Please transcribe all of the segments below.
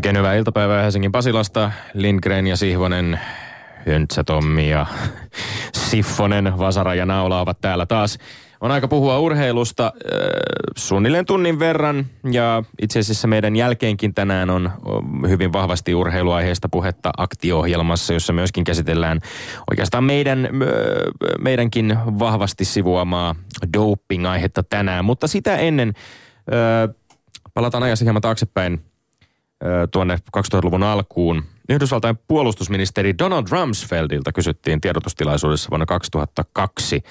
Oikein hyvää iltapäivää Helsingin Pasilasta. Lindgren ja Sihvonen, Höntsä Tommi ja Siffonen, Vasara ja Naula ovat täällä taas. On aika puhua urheilusta äh, suunnilleen tunnin verran ja itse asiassa meidän jälkeenkin tänään on hyvin vahvasti urheiluaiheesta puhetta aktio-ohjelmassa, jossa myöskin käsitellään oikeastaan meidän, äh, meidänkin vahvasti sivuamaa doping-aihetta tänään. Mutta sitä ennen äh, palataan ajassa hieman taaksepäin tuonne 2000-luvun alkuun. Yhdysvaltain puolustusministeri Donald Rumsfeldilta kysyttiin tiedotustilaisuudessa vuonna 2002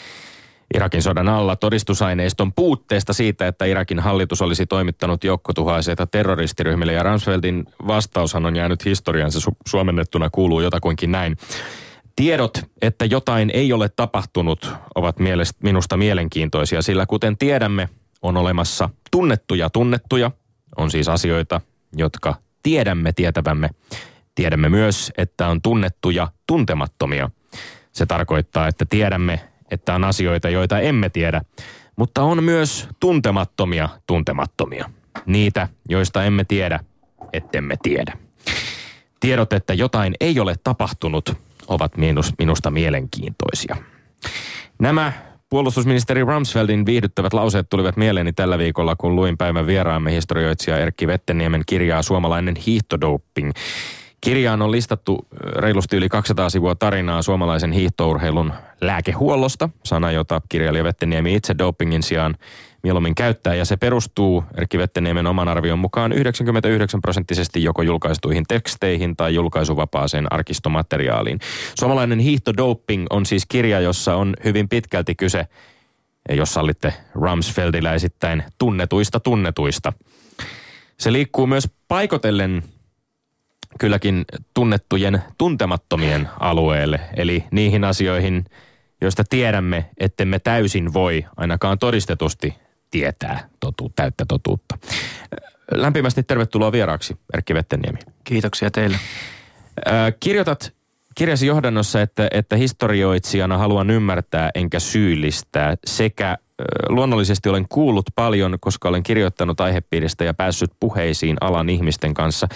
Irakin sodan alla todistusaineiston puutteesta siitä, että Irakin hallitus olisi toimittanut joukkotuhoaseita terroristiryhmille. Ja Rumsfeldin vastaushan on jäänyt historiansa su- suomennettuna kuuluu jotakuinkin näin. Tiedot, että jotain ei ole tapahtunut, ovat mielestä, minusta mielenkiintoisia, sillä kuten tiedämme, on olemassa tunnettuja tunnettuja, on siis asioita, jotka tiedämme tietävämme. Tiedämme myös, että on tunnettuja tuntemattomia. Se tarkoittaa, että tiedämme, että on asioita, joita emme tiedä, mutta on myös tuntemattomia tuntemattomia. Niitä, joista emme tiedä, ettemme tiedä. Tiedot, että jotain ei ole tapahtunut, ovat minusta mielenkiintoisia. Nämä Puolustusministeri Rumsfeldin viihdyttävät lauseet tulivat mieleeni tällä viikolla, kun luin päivän vieraamme historioitsija Erkki Vetteniemen kirjaa Suomalainen hiihtodoping. Kirjaan on listattu reilusti yli 200 sivua tarinaa suomalaisen hiihtourheilun lääkehuollosta, sana jota kirjailija Vetteniemi itse dopingin sijaan mieluummin käyttää, ja se perustuu Erkki Vetteniemen oman arvion mukaan 99 prosenttisesti joko julkaistuihin teksteihin tai julkaisuvapaaseen arkistomateriaaliin. Suomalainen hiihtodoping on siis kirja, jossa on hyvin pitkälti kyse, jos sallitte Rumsfeldiläisittäin, tunnetuista tunnetuista. Se liikkuu myös paikotellen kylläkin tunnettujen tuntemattomien alueelle, eli niihin asioihin, joista tiedämme, ettemme täysin voi ainakaan todistetusti tietää totu, täyttä totuutta. Lämpimästi tervetuloa vieraaksi, Erkki Vetteniemi. Kiitoksia teille. kirjoitat kirjasi johdannossa, että, että historioitsijana haluan ymmärtää enkä syyllistää sekä luonnollisesti olen kuullut paljon, koska olen kirjoittanut aihepiiristä ja päässyt puheisiin alan ihmisten kanssa.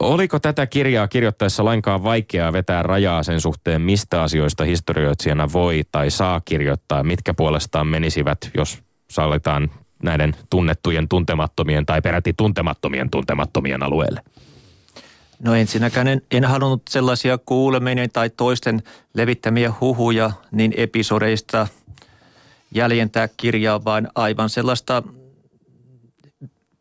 Oliko tätä kirjaa kirjoittaessa lainkaan vaikeaa vetää rajaa sen suhteen, mistä asioista historioitsijana voi tai saa kirjoittaa, mitkä puolestaan menisivät, jos sallitaan näiden tunnettujen tuntemattomien tai peräti tuntemattomien tuntemattomien alueelle? No ensinnäkään en, en halunnut sellaisia kuuleminen tai toisten levittämiä huhuja niin episodeista jäljentää kirjaa, vaan aivan sellaista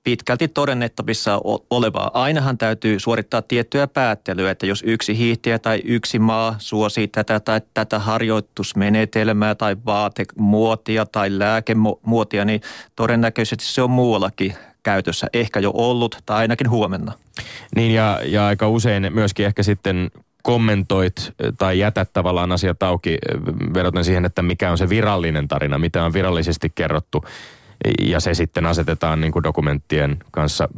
pitkälti todennettavissa olevaa. Ainahan täytyy suorittaa tiettyä päättelyä, että jos yksi hiihtiä tai yksi maa suosii tätä tai tätä harjoitusmenetelmää tai vaatemuotia tai lääkemuotia, niin todennäköisesti se on muuallakin käytössä. Ehkä jo ollut tai ainakin huomenna. Niin ja, ja aika usein myöskin ehkä sitten kommentoit tai jätät tavallaan asiat auki vedoten siihen, että mikä on se virallinen tarina, mitä on virallisesti kerrottu ja se sitten asetetaan niin kuin dokumenttien kanssa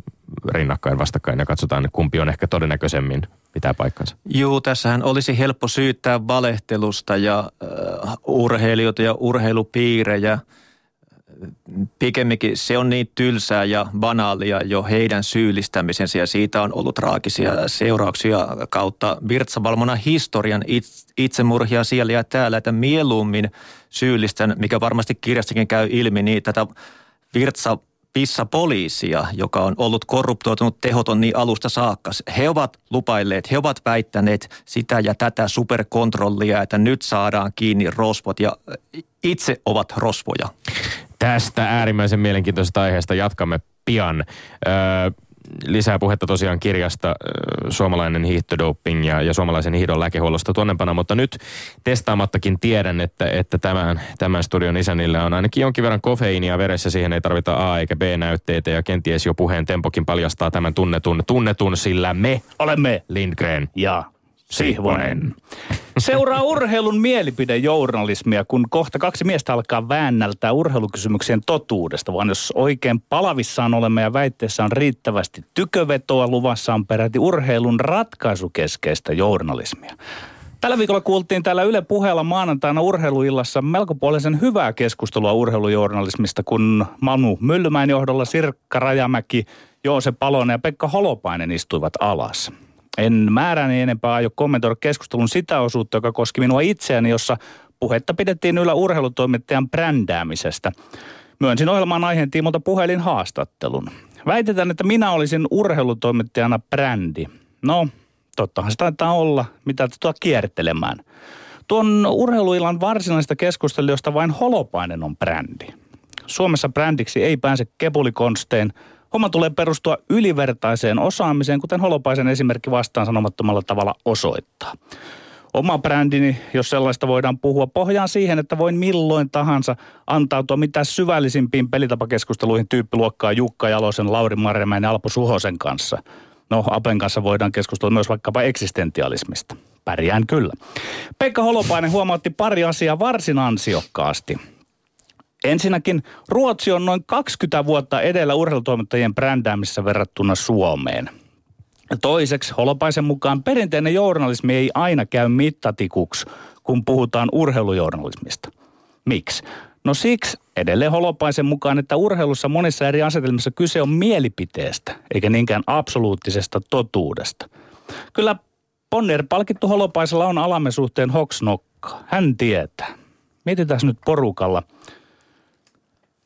rinnakkain vastakkain ja katsotaan, kumpi on ehkä todennäköisemmin pitää paikkansa. Joo, tässähän olisi helppo syyttää valehtelusta ja uh, urheilijoita ja urheilupiirejä. Pikemminkin se on niin tylsää ja banaalia jo heidän syyllistämisensä ja siitä on ollut raakisia seurauksia kautta virtsavalmona historian itsemurhia siellä ja täällä, että mieluummin syyllistän, mikä varmasti kirjastakin käy ilmi, niin tätä virtsa pissa poliisia, joka on ollut korruptoitunut tehoton niin alusta saakka. He ovat lupailleet, he ovat väittäneet sitä ja tätä superkontrollia, että nyt saadaan kiinni rosvot ja itse ovat rosvoja. Tästä äärimmäisen mielenkiintoisesta aiheesta jatkamme pian. Öö, lisää puhetta tosiaan kirjasta suomalainen hiihtodoping ja, ja suomalaisen hiidon lääkehuollosta tuonnepana, mutta nyt testaamattakin tiedän, että, että tämän, tämän studion isänillä on ainakin jonkin verran kofeiinia veressä, siihen ei tarvita A- eikä B-näytteitä ja kenties jo puheen tempokin paljastaa tämän tunnetun, tunnetun sillä me olemme Lindgren. Ja Sihvonen. Seuraa urheilun mielipidejournalismia, kun kohta kaksi miestä alkaa väännältää urheilukysymyksien totuudesta, vaan jos oikein palavissaan olemme ja väitteessä on riittävästi tykövetoa, luvassa on peräti urheilun ratkaisukeskeistä journalismia. Tällä viikolla kuultiin täällä Yle puheella maanantaina urheiluillassa melkopuolisen hyvää keskustelua urheilujournalismista, kun Manu Myllymäen johdolla Sirkka Rajamäki Joose Palonen ja Pekka Holopainen istuivat alas. En määräni enempää aio kommentoida keskustelun sitä osuutta, joka koski minua itseäni, jossa puhetta pidettiin yllä urheilutoimittajan brändäämisestä. Myönsin ohjelman aiheen tiimolta puhelin haastattelun. Väitetään, että minä olisin urheilutoimittajana brändi. No, tottahan se taitaa olla, mitä tuota kiertelemään. Tuon urheiluilan varsinaista keskustelijoista vain Holopainen on brändi. Suomessa brändiksi ei pääse kepulikonstein. Homma tulee perustua ylivertaiseen osaamiseen, kuten Holopaisen esimerkki vastaan sanomattomalla tavalla osoittaa. Oma brändini, jos sellaista voidaan puhua, pohjaan siihen, että voin milloin tahansa antautua mitä syvällisimpiin pelitapakeskusteluihin tyyppiluokkaa Jukka Jalosen, Lauri Marjamäen ja Alpo Suhosen kanssa. No, Apen kanssa voidaan keskustella myös vaikkapa eksistentialismista. Pärjään kyllä. Pekka Holopainen huomautti pari asiaa varsin ansiokkaasti. Ensinnäkin Ruotsi on noin 20 vuotta edellä urheilutoimittajien brändäämisessä verrattuna Suomeen. Toiseksi Holopaisen mukaan perinteinen journalismi ei aina käy mittatikuksi, kun puhutaan urheilujournalismista. Miksi? No siksi edelleen Holopaisen mukaan, että urheilussa monissa eri asetelmissa kyse on mielipiteestä, eikä niinkään absoluuttisesta totuudesta. Kyllä Bonner palkittu Holopaisella on alamme suhteen hoksnokka. Hän tietää. Mietitään nyt porukalla –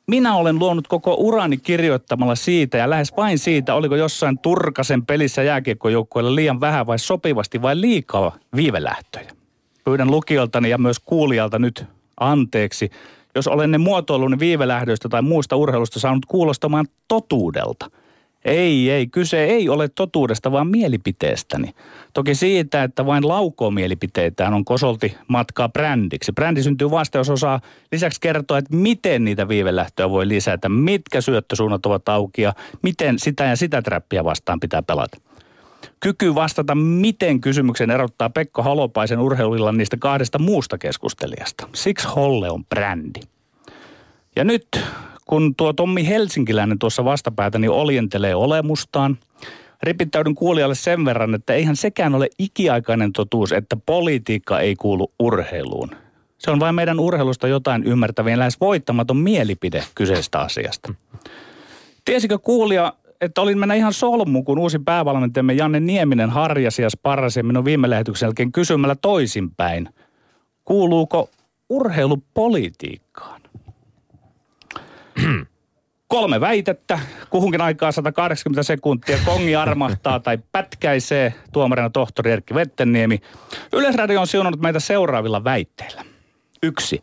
minä olen luonut koko urani kirjoittamalla siitä ja lähes vain siitä, oliko jossain Turkasen pelissä jääkiekkojoukkueella liian vähän vai sopivasti vai liikaa viivelähtöjä. Pyydän lukijaltani ja myös kuulijalta nyt anteeksi, jos olen ne muotoiluni viivelähdöistä tai muusta urheilusta saanut kuulostamaan totuudelta – ei, ei. Kyse ei ole totuudesta, vaan mielipiteestäni. Toki siitä, että vain laukoo mielipiteitään on kosolti matkaa brändiksi. Brändi syntyy vasta, jos osaa lisäksi kertoa, että miten niitä viivelähtöjä voi lisätä, mitkä syöttösuunnat ovat auki ja miten sitä ja sitä trappia vastaan pitää pelata. Kyky vastata, miten kysymyksen erottaa Pekko Halopaisen urheililla niistä kahdesta muusta keskustelijasta. Siksi Holle on brändi. Ja nyt kun tuo Tommi Helsinkiläinen tuossa vastapäätäni niin oljentelee olemustaan, ripittäydyn kuulijalle sen verran, että eihän sekään ole ikiaikainen totuus, että politiikka ei kuulu urheiluun. Se on vain meidän urheilusta jotain ymmärtävien lähes voittamaton mielipide kyseistä asiasta. Tiesikö kuulija, että olin mennä ihan solmu, kun uusi päävalmentajamme Janne Nieminen harjasi ja sparrasi minun viime lähetyksen jälkeen kysymällä toisinpäin. Kuuluuko urheilu politiikkaan? Kolme väitettä, kuhunkin aikaa 180 sekuntia, kongi armahtaa tai pätkäisee, tuomarina tohtori Erkki Vettenniemi. Yleisradio on siunannut meitä seuraavilla väitteillä. Yksi.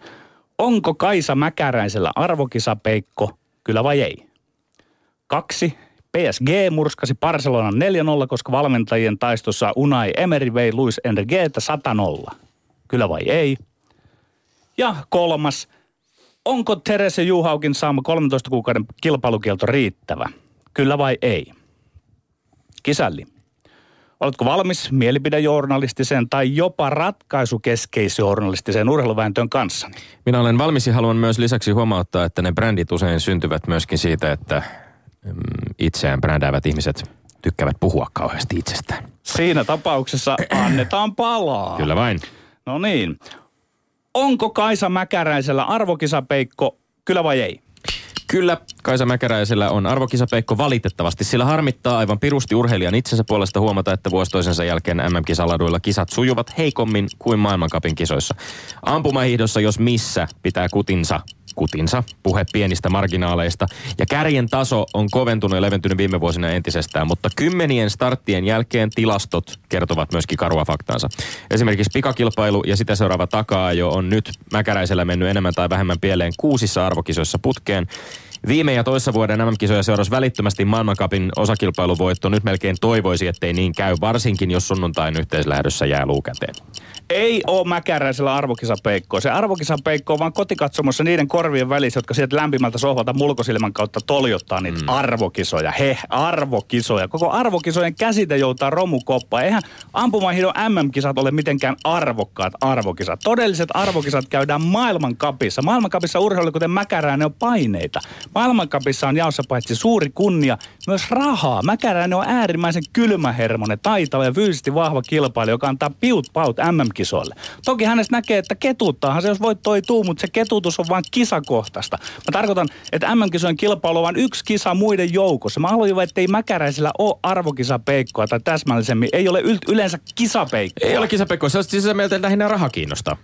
Onko Kaisa Mäkäräisellä arvokisapeikko, kyllä vai ei? Kaksi. PSG murskasi Barcelona 4-0, koska valmentajien taistossa Unai Emery vei Luis Enriqueta 100-0. Kyllä vai ei? Ja kolmas – Onko Terese Juhaukin saama 13 kuukauden kilpailukielto riittävä? Kyllä vai ei? Kisälli. Oletko valmis mielipidejournalistiseen tai jopa ratkaisukeskeisjournalistiseen urheiluvääntöön kanssa? Minä olen valmis ja haluan myös lisäksi huomauttaa, että ne brändit usein syntyvät myöskin siitä, että mm, itseään brändäävät ihmiset tykkäävät puhua kauheasti itsestään. Siinä tapauksessa annetaan palaa. Kyllä vain. No niin. Onko Kaisa Mäkäräisellä arvokisapeikko, kyllä vai ei? Kyllä, Kaisa Mäkäräisellä on arvokisapeikko valitettavasti. Sillä harmittaa aivan pirusti urheilijan itsensä puolesta huomata, että vuosi toisensa jälkeen MM-kisaladuilla kisat sujuvat heikommin kuin maailmankapin kisoissa. Ampumahiihdossa, jos missä, pitää kutinsa kutinsa, puhe pienistä marginaaleista. Ja kärjen taso on koventunut ja leventynyt viime vuosina entisestään, mutta kymmenien starttien jälkeen tilastot kertovat myöskin karua faktaansa. Esimerkiksi pikakilpailu ja sitä seuraava takaa jo on nyt Mäkäräisellä mennyt enemmän tai vähemmän pieleen kuusissa arvokisoissa putkeen. Viime ja toissa vuoden MM-kisoja seurasi välittömästi maailmankapin osakilpailuvoitto. Nyt melkein toivoisi, ettei niin käy, varsinkin jos sunnuntain yhteislähdössä jää luukäteen. Ei ole mäkäräisellä arvokisapeikkoa. Se arvokisapeikko on vaan kotikatsomossa niiden korvien välissä, jotka sieltä lämpimältä sohvalta mulkosilmän kautta toljottaa niitä mm. arvokisoja. He, arvokisoja. Koko arvokisojen käsite joutaa romukoppaan. Eihän ampumahidon MM-kisat ole mitenkään arvokkaat arvokisat. Todelliset arvokisat käydään maailmankapissa. Maailmankapissa urheilu, kuten mäkäräinen, on paineita. Maailmankapissa on jaossa paitsi suuri kunnia, myös rahaa. Mäkäräinen on äärimmäisen kylmähermonen, taitava ja fyysisesti vahva kilpailija, joka antaa piut paut MM-kisoille. Toki hänestä näkee, että ketuttaahan se, jos voit toi tuu, mutta se ketutus on vain kisakohtaista. Mä tarkoitan, että MM-kisojen kilpailu on vain yksi kisa muiden joukossa. Mä haluan, että ei Mäkäräisellä ole arvokisapeikkoa tai täsmällisemmin, ei ole yleensä kisapeikkoa. Ei ole kisapeikkoa, se on siis se mieltä, että lähinnä raha kiinnostaa.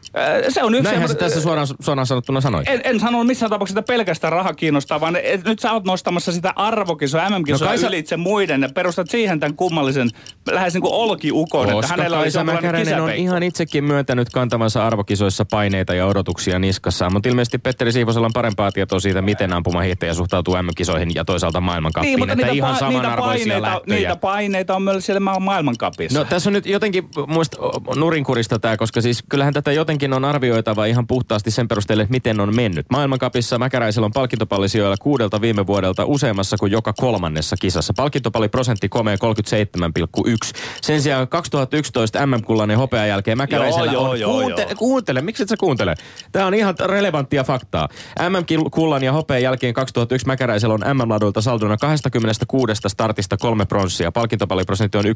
Se on yksi... Näinhän se tässä suoraan, suoraan sanottuna sanoi. En, en sano missään tapauksessa, että pelkästään raha kiinnostaa, vaan et, nyt sä oot nostamassa sitä arvokisoa, MM-kisoa no ylitse muiden ja perustat siihen tämän kummallisen, lähes niin kuin olkiukon, Koska että hänellä Kaisa Mäkäräinen on ihan itsekin myöntänyt kantavansa arvokisoissa paineita ja odotuksia niskassaan, mutta ilmeisesti Petteri Siivosella on parempaa tietoa siitä, miten ampumahiihtäjä suhtautuu MM-kisoihin ja toisaalta maailmankappiin. Niin, mutta että niitä, ihan pa- niitä, paineita, lähtöjä. niitä paineita on myös siellä ma- maailmankapissa. No tässä on nyt jotenkin muista nurinkurista tämä, koska siis kyllähän tätä jotenkin on arvioitava ihan puhtaasti sen perusteella, että miten on mennyt. Maailmankapissa Mäkäräisellä on palkintopallisijoilla kuudelta viime vuodelta useammassa kuin joka kolmannessa kisassa. Palkintopalliprosentti komee 37,1. Sen sijaan 2011 MM-kullan ja hopean jälkeen Mäkäräisellä Joo, on... joo, kuunte- joo. Kuuntele, miksi et sä kuuntele? Tämä on ihan relevanttia faktaa. MM-kullan ja hopean jälkeen 2001 Mäkäräisellä on MM-ladulta saldona 26 startista kolme pronssia. Palkintopalliprosentti on 11,5.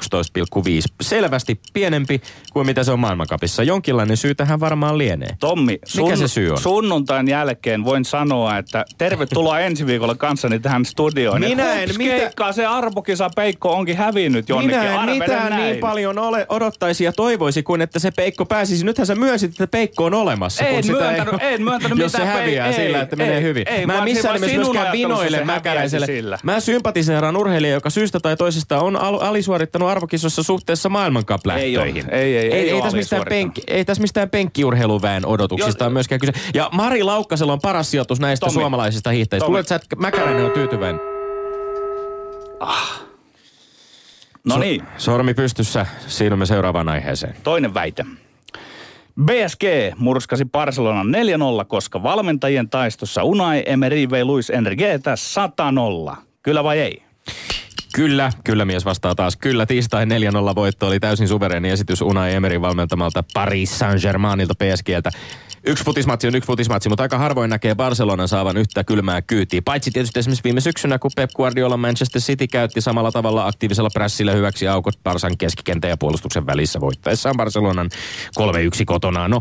Selvästi pienempi kuin mitä se on maailmankapissa. Jonkinlainen syy tähän varmaan lienee. Tommi, Mikä se syy on? sunnuntain jälkeen voin sanoa, että tervetuloa ensi viikolla kanssani tähän studioon. Minä en mitä- se arvokisa Peikko onkin hävinnyt jonnekin. Minä en mitään näin. niin paljon ole, odottaisi ja toivoisi kuin että se Peikko pääsisi. Nythän sä myönsit, että Peikko on olemassa. En myöntänyt- en myöntänyt Jos se mitään häviää Pei- sillä, ei, että menee ei, hyvin. ei, Mä en se- missään nimessä myöskään vinoille se häviäisi mäkäräiselle. sillä. Mä sympatiseeraan urheilija, joka syystä tai toisesta on al- alisuorittanut arvokisossa suhteessa maailmankap-lähtöihin. Ei. Ei, ei, ei ei, tässä mistään penkki, ei tässä mistään penkkiurheiluväen odotuksista on myöskään kyse. Ja Mari Laukkasella on paras sijoitus näistä suomalaisista hiihtäjistä. Tomi. Luulet sä, että Mäkäräinen on tyytyväinen? No niin, Sormi pystyssä, siirrymme seuraavaan aiheeseen. toinen väite. BSG murskasi Barcelonan 4-0, koska valmentajien taistossa Unai Emery vei Luis Enriquetä 100-0. Kyllä vai ei? Kyllä, kyllä mies vastaa taas. Kyllä, tiistai 4-0 voitto oli täysin suvereeni esitys Unai Emerin valmentamalta Paris Saint-Germainilta PSGltä. Yksi futismatsi on yksi futismatsi, mutta aika harvoin näkee Barcelonan saavan yhtä kylmää kyytiä. Paitsi tietysti esimerkiksi viime syksynä, kun Pep Guardiola Manchester City käytti samalla tavalla aktiivisella prässillä hyväksi aukot Barsan keskikentän ja puolustuksen välissä voittaessaan Barcelonan 3-1 kotonaan. No,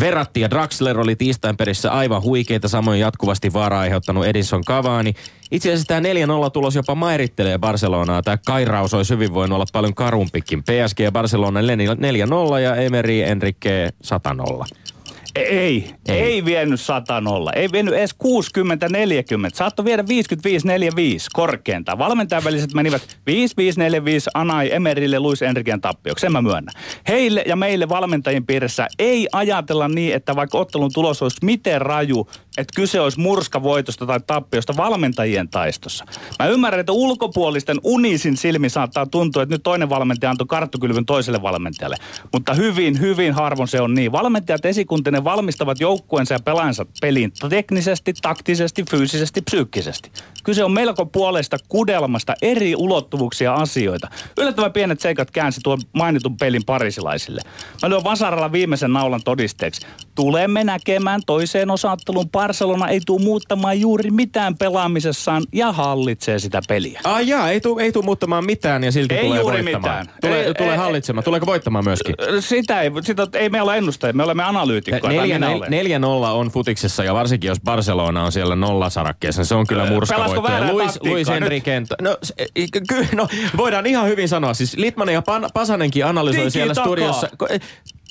Verratti ja Draxler oli tiistain perissä aivan huikeita, samoin jatkuvasti vaaraa aiheuttanut Edison Cavani. Itse asiassa tämä 4-0 tulos jopa mairittelee Barcelonaa. Tämä kairaus olisi hyvin voinut olla paljon karumpikin. PSG ja Barcelona 4-0 ja Emery Enrique 100-0. Ei, ei, Ei. vienyt 100-0. Ei vienyt edes 60-40. Saattoi viedä 55-45 korkeintaan. Valmentajan väliset menivät 5-5-4-5 Anai Emerille Luis Enriken tappioksi. Sen mä myönnän. Heille ja meille valmentajien piirissä ei ajatella niin, että vaikka ottelun tulos olisi miten raju, että kyse olisi murskavoitosta tai tappiosta valmentajien taistossa. Mä ymmärrän, että ulkopuolisten unisin silmi saattaa tuntua, että nyt toinen valmentaja antoi karttukylvyn toiselle valmentajalle. Mutta hyvin, hyvin harvoin se on niin. Valmentajat esikuntinen valmistavat joukkueensa ja pelaajansa peliin teknisesti, taktisesti, fyysisesti, psyykkisesti. Kyse on melko puolesta kudelmasta eri ulottuvuuksia asioita. Yllättävän pienet seikat käänsi tuon mainitun pelin parisilaisille. Mä lyön vasaralla viimeisen naulan todisteeksi. Tulemme näkemään toiseen osaatteluun. Barcelona ei tule muuttamaan juuri mitään pelaamisessaan ja hallitsee sitä peliä. Ai jaa, ei tule ei tuu muuttamaan mitään ja silti Ei tulee juuri voittamaan. mitään. Tulee, Ei- tulee ei- hallitsemaan. Tuleeko voittamaan myöskin? Sitä ei, sitä ei me olla ennustajia, me olemme analyytikkoja. Neljä, nel, olen. 4-0 on futiksessa ja varsinkin jos Barcelona on siellä nollasarakkeessa, se on kyllä Pelasko murskavoitto. Ja väärää Luis, Luis nyt? Enriquen, no, se- ky, no voidaan ihan hyvin sanoa. Siis Litmanen ja Pan, Pasanenkin analysoi Tiki siellä takaa. studiossa.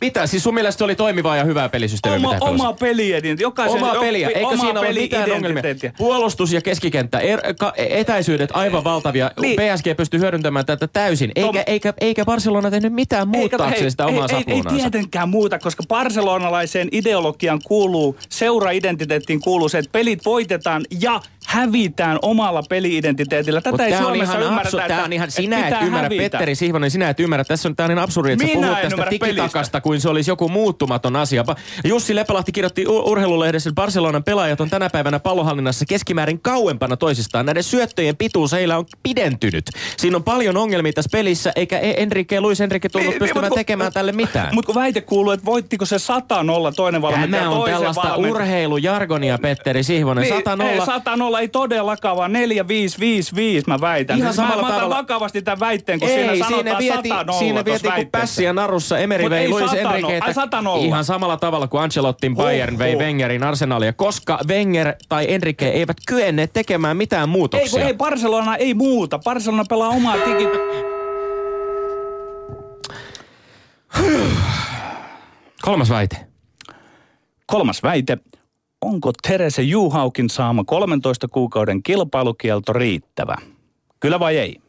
Mitä? Siis sun mielestä se oli toimivaa ja hyvää pelisysteemiä, Oma, mitä oma peliidentiteetti. Jokaisen, Omaa peliä, jo- eikö oma siinä ole mitään ongelmia? Puolustus ja keskikenttä, er, ka, etäisyydet aivan valtavia. Niin. PSG pystyy hyödyntämään tätä täysin, eikä, Tom- eikä, eikä Barcelona tehnyt mitään muuttaakseen sitä omaa ei, ei, ei tietenkään muuta, koska barcelonalaiseen ideologiaan kuuluu, seura-identiteettiin kuuluu se, että pelit voitetaan ja hävitään omalla peli-identiteetillä. Tätä Mut ei Suomessa ihan ymmärretä, absu- tää on ihan, sinä et ymmärrä, hävitä. Petteri Sihvonen, sinä et ymmärrä. Tässä on, niin absurdi, että sä Minä puhut en tästä tikitakasta kuin se olisi joku muuttumaton asia. Jussi Lepälahti kirjoitti u- urheilulehdessä, että Barcelonan pelaajat on tänä päivänä pallohallinnassa keskimäärin kauempana toisistaan. Näiden syöttöjen pituus heillä on pidentynyt. Siinä on paljon ongelmia tässä pelissä, eikä E- Enrique, Luis Enrique tullut Niin, pystymään mut kun- tekemään tälle mitään. Mutta kun väite kuuluu, että voittiko se 100-0 toinen valmentaja Tämä on tällaista valmentaja. urheilujargonia, Petteri Sihvonen. Niin, 100-0. ei, 100-0 ei todellakaan, vaan 4, 5, 5, 5 mä väitän. Ihan mä, samalla mä otan tavalla- vakavasti tämän väitteen, kun Ei, siinä siinä, sanotaan vieti, 100 nolla siinä vietiin kuin pässiä narussa. Emeri Mut vei ei Luis. Enriqueitä Ai, sata nolla. ihan samalla tavalla kuin Ancelottin Bayern vei. Wengerin Arsenalia, koska Wenger tai Enrique eivät kyenneet tekemään mitään Ei, kun muutoksia. ei, Barcelona ei muuta. Barcelona pelaa omaa tiki... Kolmas väite. Kolmas väite. Onko Terese Juhaukin saama 13 kuukauden kilpailukielto riittävä? Kyllä vai ei?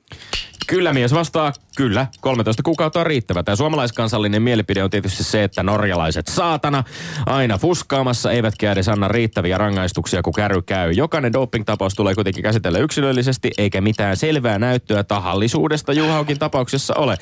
Kyllä mies vastaa, kyllä, 13 kuukautta on riittävä. Tämä suomalaiskansallinen mielipide on tietysti se, että norjalaiset saatana aina fuskaamassa eivätkä edes anna riittäviä rangaistuksia, kun käry käy. Jokainen doping-tapaus tulee kuitenkin käsitellä yksilöllisesti, eikä mitään selvää näyttöä tahallisuudesta Juhaukin tapauksessa ole.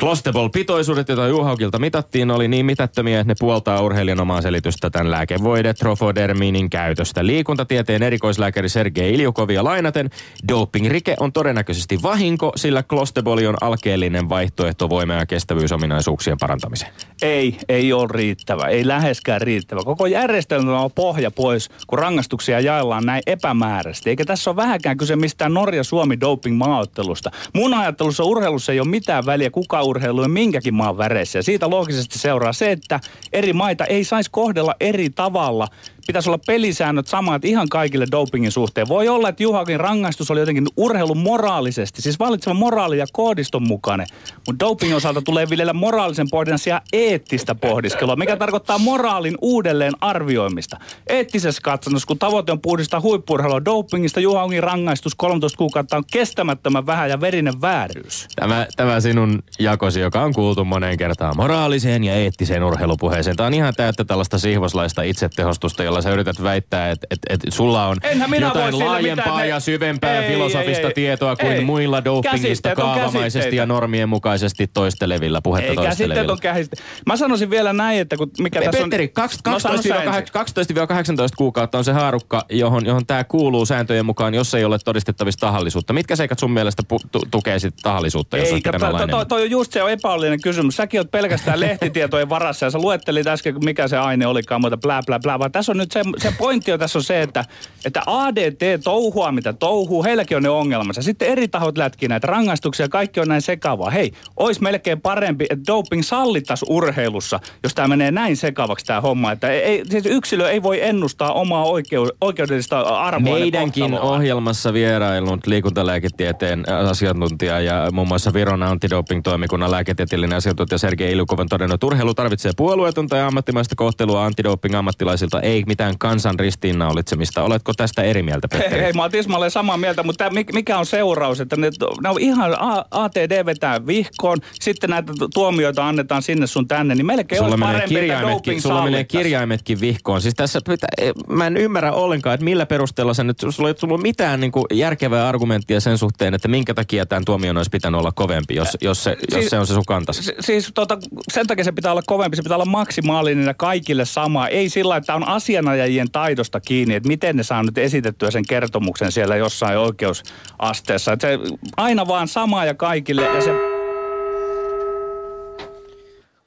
Clostebol-pitoisuudet, joita Juhaukilta mitattiin, oli niin mitättömiä, että ne puoltaa urheilijan omaa selitystä tämän lääkevoide trofodermiinin käytöstä. Liikuntatieteen erikoislääkäri Sergei Iljukovia lainaten, dopingrike on todennäköisesti vahinko, sillä Closteboli on alkeellinen vaihtoehto voima- ja kestävyysominaisuuksien parantamiseen. Ei, ei ole riittävä. Ei läheskään riittävä. Koko järjestelmä on pohja pois, kun rangaistuksia jaellaan näin epämääräisesti. Eikä tässä ole vähäkään kyse mistään Norja-Suomi doping-maaottelusta. Mun ajattelussa urheilussa ei ole mitään väliä, kuka urheilu on minkäkin maan väreissä. Ja siitä loogisesti seuraa se, että eri maita ei saisi kohdella eri tavalla. Pitäisi olla pelisäännöt samat ihan kaikille dopingin suhteen. Voi olla, että Juhakin rangaistus oli jotenkin urheilun moraalisesti, siis vallitseva moraali ja koodiston mukainen. Mutta dopingin osalta tulee viljellä moraalisen pohdinnan sijaan eettistä pohdiskelua, mikä tarkoittaa moraalin uudelleen arvioimista. Eettisessä katsannossa, kun tavoite on puhdistaa huippurheilua dopingista, Juhakin rangaistus 13 kuukautta on kestämättömän vähän ja verinen vääryys. Tämä, tämä sinun jakosi, joka on kuultu moneen kertaan moraaliseen ja eettiseen urheilupuheeseen. Tämä on ihan täyttä tällaista sihvoslaista itsetehostusta, jolla sä yrität väittää, että et, et sulla on jotain laajempaa mitään, ja syvempää Ei, filosofista ei, ei. tietoa kuin Ei. muilla dopingista on kaavamaisesti ja normien mukaisesti toistelevilla, puhetta Ei toistelevilla. on käsite. Mä sanoisin vielä näin, että kun mikä Pe- tässä on... Petteri, No, sano sä 12-18 kuukautta on se haarukka, johon, johon tämä kuuluu sääntöjen mukaan, jos ei ole todistettavissa tahallisuutta. Mitkä seikat sun mielestä pu- tu- tukee sitten tahallisuutta, jos Ei, olisi pitänyt to, to, toi on just se epäolinen kysymys. Säkin oot pelkästään lehtitietojen varassa ja sä luettelit äsken, mikä se aine olikaan, mutta blää, blää, blää. Vaan tässä on nyt se, se pointti on tässä on se, että, että ADT touhua mitä touhuu, heilläkin on ne ongelmansa. Sitten eri tahot lätkii näitä rangaistuksia, kaikki on näin sekavaa. Hei, olisi melkein parempi, että doping sallittaisi urheilussa, jos tämä menee näin sekavaksi tämä homma. Että ei, siis yksilö ei voi ennustaa omaa oikeu, oikeudellista arvoa. Meidänkin ohjelmassa vieraillut liikuntalääketieteen asiantuntija ja muun muassa Viron antidoping-toimikunnan lääketieteellinen asiantuntija Sergei Ilukov on todennut, että urheilu tarvitsee puolueetonta ja ammattimaista kohtelua antidoping-ammattilaisilta, ei mitään kansan ristiinnaulitsemista. Oletko tästä eri mieltä, Petteri? Ei, mä oon tismalleen samaa mieltä, mutta mikä on seuraus? Että ne, ne on ihan ATD vetää vihkoon, sitten näitä tu- tuomioita annetaan sinne sun tänne, niin melkein Sulla olisi parempi, että kirjaimetkin, sulla menee kirjaimetkin vihkoon. Siis tässä, e, mä en ymmärrä ollenkaan, että millä perusteella se nyt, sulla ei tullut mitään niin kuin järkevää argumenttia sen suhteen, että minkä takia tämän tuomion olisi pitänyt olla kovempi, jos, jos, se, jos Siis- se on se sun kantasi. Si- Siis tota, sen takia se pitää olla kovempi, se pitää olla maksimaalinen ja kaikille sama. Ei sillä, että on asianajajien taidosta kiinni, että miten ne saa nyt esitettyä sen kertomuksen siellä jossain oikeusasteessa. Että se aina vaan sama ja kaikille ja se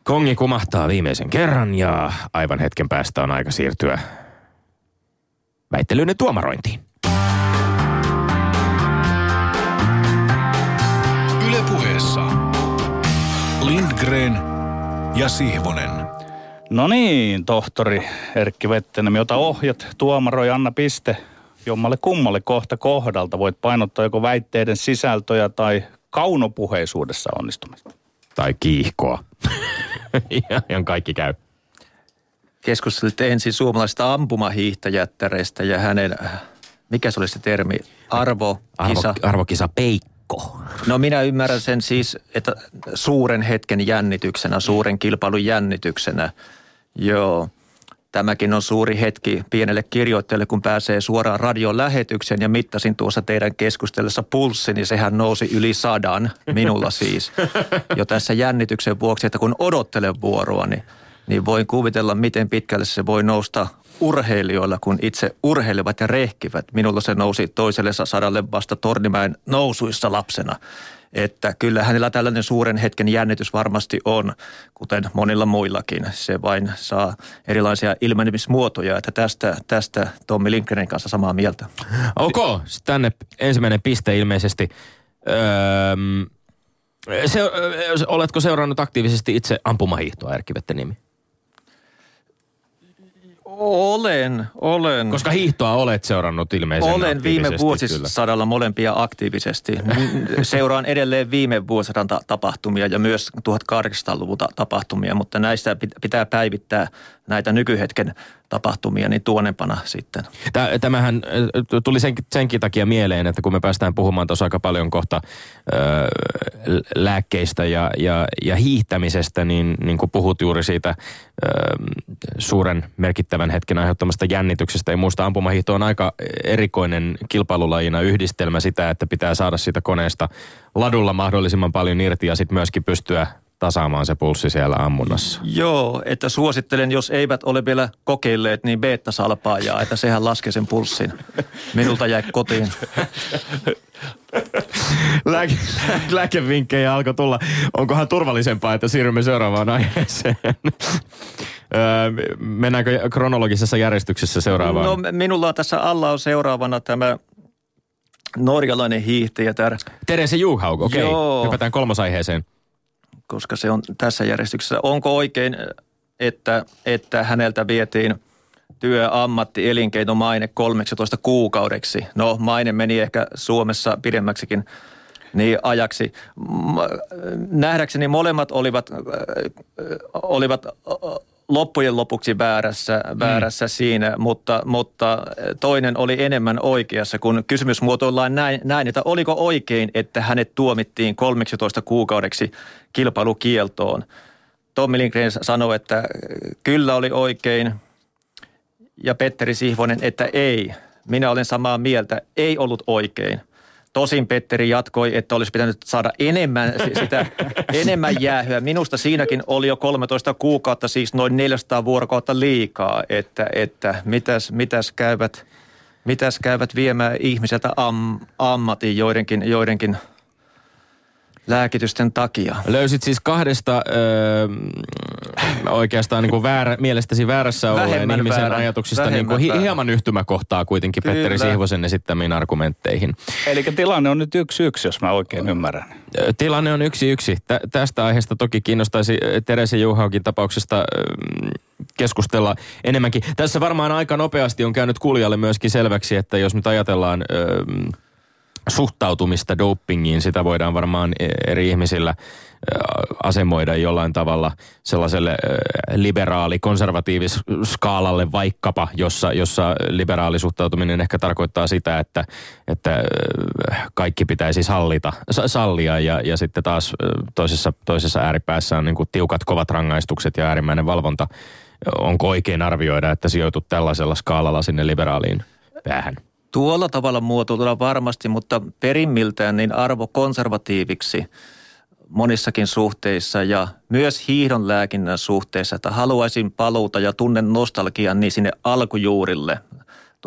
Kongi kumahtaa viimeisen kerran ja aivan hetken päästä on aika siirtyä väittelyyn ja tuomarointiin. Yle puheessa. Lindgren ja Sihvonen. No niin, tohtori Erkki Vettenämi, ota ohjat, tuomaroi, anna piste jommalle kummalle kohta kohdalta. Voit painottaa joko väitteiden sisältöjä tai kaunopuheisuudessa onnistumista. Tai kiihkoa. ja, ja kaikki käy. Keskustelit ensin suomalaisesta ampumahiihtäjättäreistä ja hänen, mikä se oli se termi, arvo, Arvo, kisa. arvokisa Peikko. No minä ymmärrän sen siis, että suuren hetken jännityksenä, suuren kilpailun jännityksenä. Joo. Tämäkin on suuri hetki pienelle kirjoittajalle, kun pääsee suoraan radion lähetykseen ja mittasin tuossa teidän keskustellessa pulssi, niin sehän nousi yli sadan, minulla siis. Jo tässä jännityksen vuoksi, että kun odottelen vuoroa, niin, niin voin kuvitella, miten pitkälle se voi nousta urheilijoilla, kun itse urheilevat ja rehkivät. Minulla se nousi toiselle sadalle vasta Tornimäen nousuissa lapsena. Että kyllä hänellä tällainen suuren hetken jännitys varmasti on, kuten monilla muillakin. Se vain saa erilaisia ilmenemismuotoja, että tästä, tästä Tommi Lindgrenin kanssa samaa mieltä. Ok, tänne ensimmäinen piste ilmeisesti. Öö, se, oletko seurannut aktiivisesti itse ampumahiihtoa, Erkki Vetteniemi? Olen, olen. Koska hiihtoa olet seurannut ilmeisesti Olen viime vuosisadalla molempia aktiivisesti. Seuraan edelleen viime vuosisadan tapahtumia ja myös 1800-luvun tapahtumia, mutta näistä pitää päivittää näitä nykyhetken tapahtumia niin tuonempana sitten. Tämähän tuli sen, senkin takia mieleen, että kun me päästään puhumaan tuossa aika paljon kohta ö, lääkkeistä ja, ja, ja hiihtämisestä, niin, niin kun puhut juuri siitä ö, suuren merkittävän hetken aiheuttamasta jännityksestä ja muusta ampumahiihto on aika erikoinen kilpailulajina yhdistelmä sitä, että pitää saada siitä koneesta ladulla mahdollisimman paljon irti ja sitten myöskin pystyä tasaamaan se pulssi siellä ammunnassa. Joo, että suosittelen, jos eivät ole vielä kokeilleet, niin beta-salpaajaa, että sehän laskee sen pulssin. Minulta jäi kotiin. Lääke, lääkevinkkejä alkoi tulla. Onkohan turvallisempaa, että siirrymme seuraavaan aiheeseen? mennäänkö kronologisessa järjestyksessä seuraavaan? No minulla on tässä alla on seuraavana tämä norjalainen hiihtäjä. Terese Juhaug, okei. Okay. Hypätään kolmosaiheeseen koska se on tässä järjestyksessä. Onko oikein, että, että häneltä vietiin työ, ammatti, elinkeino, maine 13 kuukaudeksi? No maine meni ehkä Suomessa pidemmäksikin niin ajaksi. Nähdäkseni molemmat olivat, olivat loppujen lopuksi väärässä, väärässä mm. siinä, mutta, mutta toinen oli enemmän oikeassa, kun kysymys muotoillaan näin, näin, että oliko oikein, että hänet tuomittiin 13 kuukaudeksi kilpailukieltoon. Tommi Lindgren sanoi, että kyllä oli oikein ja Petteri Sihvonen, että ei. Minä olen samaa mieltä, ei ollut oikein – Tosin Petteri jatkoi, että olisi pitänyt saada enemmän, sitä, enemmän jäähyä. Minusta siinäkin oli jo 13 kuukautta, siis noin 400 vuorokautta liikaa, että, että mitäs, mitäs, käyvät, mitäs käyvät viemään ihmiseltä am, ammatin joidenkin, joidenkin – lääkitysten takia. Löysit siis kahdesta öö, oikeastaan niin kuin väärä, mielestäsi väärässä olleen vähemmän ihmisen väärä, ajatuksista niin kuin hi- hieman yhtymäkohtaa kuitenkin Kyllä. Petteri Sihvosen esittämiin argumentteihin. Eli tilanne on nyt yksi yksi, jos mä oikein ymmärrän. Tilanne on yksi yksi. Tä, tästä aiheesta toki kiinnostaisi Terese Juhaukin tapauksesta keskustella enemmänkin. Tässä varmaan aika nopeasti on käynyt kuulijalle myöskin selväksi, että jos nyt ajatellaan... Öö, suhtautumista dopingiin, sitä voidaan varmaan e- eri ihmisillä asemoida jollain tavalla sellaiselle liberaali skaalalle vaikkapa, jossa, jossa liberaali suhtautuminen ehkä tarkoittaa sitä, että, että kaikki pitäisi sallita, sallia ja, ja sitten taas toisessa, toisessa ääripäässä on niin kuin tiukat kovat rangaistukset ja äärimmäinen valvonta. Onko oikein arvioida, että sijoitut tällaisella skaalalla sinne liberaaliin päähän? Tuolla tavalla muotoiltuna varmasti, mutta perimmiltään niin arvo konservatiiviksi monissakin suhteissa ja myös hiihdon lääkinnän suhteessa, että haluaisin paluuta ja tunnen nostalgian niin sinne alkujuurille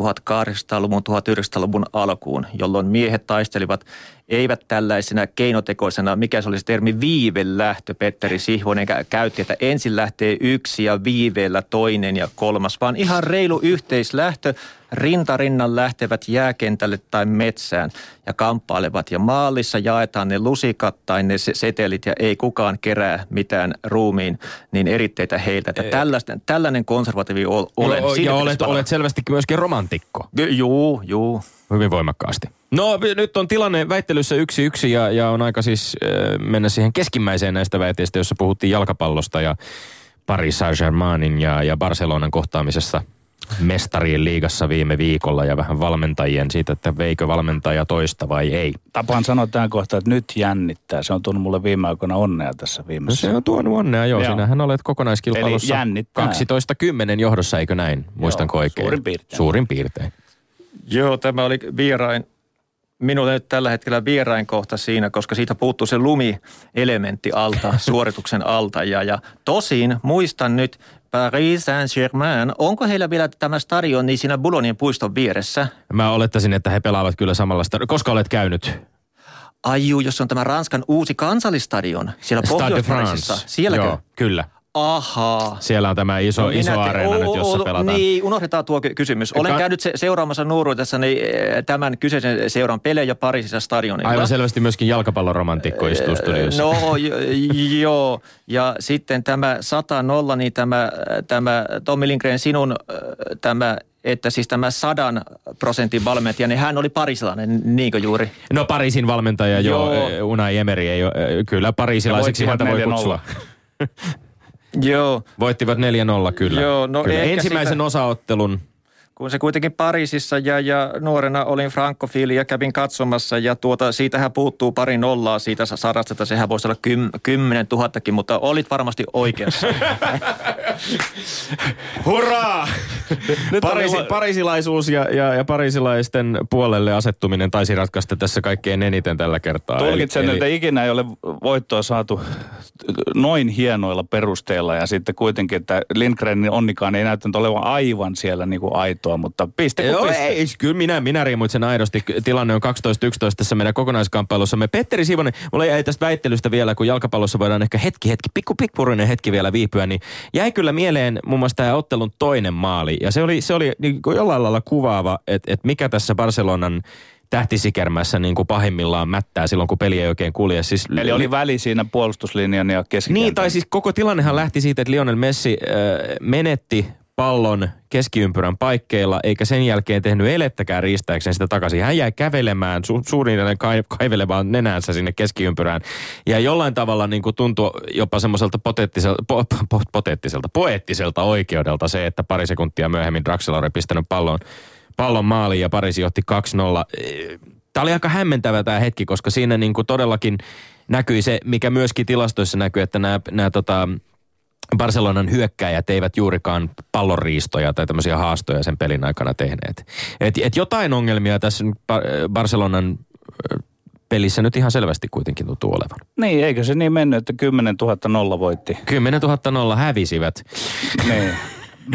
1800-luvun, 1900-luvun alkuun, jolloin miehet taistelivat eivät tällaisena keinotekoisena, mikä se olisi termi viivelähtö, Petteri Sihvonen käytti, että ensin lähtee yksi ja viiveellä toinen ja kolmas, vaan ihan reilu yhteislähtö, rintarinnan lähtevät jääkentälle tai metsään ja kamppailevat. Ja maalissa jaetaan ne lusikat tai ne setelit ja ei kukaan kerää mitään ruumiin niin eritteitä heiltä. Että tällainen, tällainen konservatiivi olen. Ja olet, olet selvästi myöskin romantikko. Juu, juu. Hyvin voimakkaasti. No nyt on tilanne väittelyssä yksi yksi ja, ja on aika siis äh, mennä siihen keskimmäiseen näistä väitteistä, jossa puhuttiin jalkapallosta ja Paris Saint-Germainin ja, ja Barcelonan kohtaamisessa mestarien liigassa viime viikolla ja vähän valmentajien siitä, että veikö valmentaja toista vai ei. Tapaan sanoa tähän kohtaan, että nyt jännittää. Se on tuonut mulle viime aikoina onnea tässä viimeisessä. No se on tuonut onnea, joo. joo. Sinähän olet kokonaiskilpailussa 12-10 johdossa, eikö näin? Muistanko joo, oikein? Suurin piirtein. Suurin piirtein. Joo, tämä oli vierain minulle nyt tällä hetkellä vierain kohta siinä, koska siitä puuttuu se lumi-elementti alta, suorituksen alta. Ja, ja tosin muistan nyt Paris Saint-Germain. Onko heillä vielä tämä stadion niin siinä Boulognin puiston vieressä? Mä olettaisin, että he pelaavat kyllä samalla stadion. Koska olet käynyt? Ai juu, jos on tämä Ranskan uusi kansallistadion siellä Stade de Pohjois-Parisissa. France. Sielläkö? Joo, kyllä. Ahaa. Siellä on tämä iso, No iso areena o- nyt, jossa o- pelataan. Niin, unohdetaan tuo ky- kysymys. Olen Ka- käynyt se, seuraamassa nuoruudessa niin, eh, tämän kyseisen seuran pelejä Pariisissa stadionilla. Aivan selvästi myöskin jalkapalloromantikko istuu studiossa. No joo, ja sitten tämä 100-0, niin tämä, tämä Tommi Lindgren sinun äh, tämä, että siis tämä sadan prosentin valmentaja, niin hän oli parisilainen, niinkö juuri? No Pariisin valmentaja jo, Joo. eh, Unai Emery ei ole, eh, kyllä parisilaiseksi häntä voi kutsua. 4-0. Joo, Voittivat 4-0 kyllä. Joo, no kyllä. Ensimmäisen sitä- osaottelun. Kun se kuitenkin Pariisissa ja, ja nuorena olin frankofiili ja kävin katsomassa ja tuota, siitähän puuttuu pari nollaa siitä sadasta, että sehän voisi olla kym, kymmenen tuhattakin, mutta olit varmasti oikeassa. Hurraa! Nyt Pariisi, ilo- parisilaisuus ja, ja, ja parisilaisten puolelle asettuminen taisi ratkaista tässä kaikkein eniten tällä kertaa. Tulkitsen, Eli- että ikinä ei ole voittoa saatu noin hienoilla perusteilla ja sitten kuitenkin, että Lindgrenin onnikaan ei näyttänyt olevan aivan siellä niin kuin aitoa, mutta piste Joo, piste. ei, kyllä minä, minä riimuitsen aidosti. Tilanne on 12-11 tässä meidän kokonaiskamppailussamme. Petteri Sivonen, mulla jäi tästä väittelystä vielä, kun jalkapallossa voidaan ehkä hetki, hetki, pikku pikkuruinen hetki vielä viipyä, niin jäi kyllä mieleen muun muassa tämä ottelun toinen maali. Ja se oli, se oli niin kuin jollain lailla kuvaava, että, että mikä tässä Barcelonan tähtisikermässä niin kuin pahimmillaan mättää silloin, kun peli ei oikein kulje. Siis, Eli oli väli siinä puolustuslinjan ja keskikentän. niin, tai siis koko tilannehan lähti siitä, että Lionel Messi äh, menetti pallon keskiympyrän paikkeilla, eikä sen jälkeen tehnyt elettäkään riistääkseen sitä takaisin. Hän jäi kävelemään, su- kai- kaivelemaan nenänsä sinne keskiympyrään. Ja jollain tavalla niin kuin tuntui jopa semmoiselta poteettiselta, po, po, oikeudelta se, että pari sekuntia myöhemmin Draxler oli pistänyt pallon, pallon maaliin ja Pariisi otti 2-0. Tämä oli aika hämmentävä tämä hetki, koska siinä niin kuin todellakin näkyi se, mikä myöskin tilastoissa näkyy, että nämä, nämä tota, Barcelonan hyökkäjät eivät juurikaan pallonriistoja tai tämmöisiä haastoja sen pelin aikana tehneet. Et, et jotain ongelmia tässä Barcelonan pelissä nyt ihan selvästi kuitenkin tuntuu olevan. Niin, eikö se niin mennyt, että 10 000 nolla voitti? 10 000 nolla hävisivät. niin.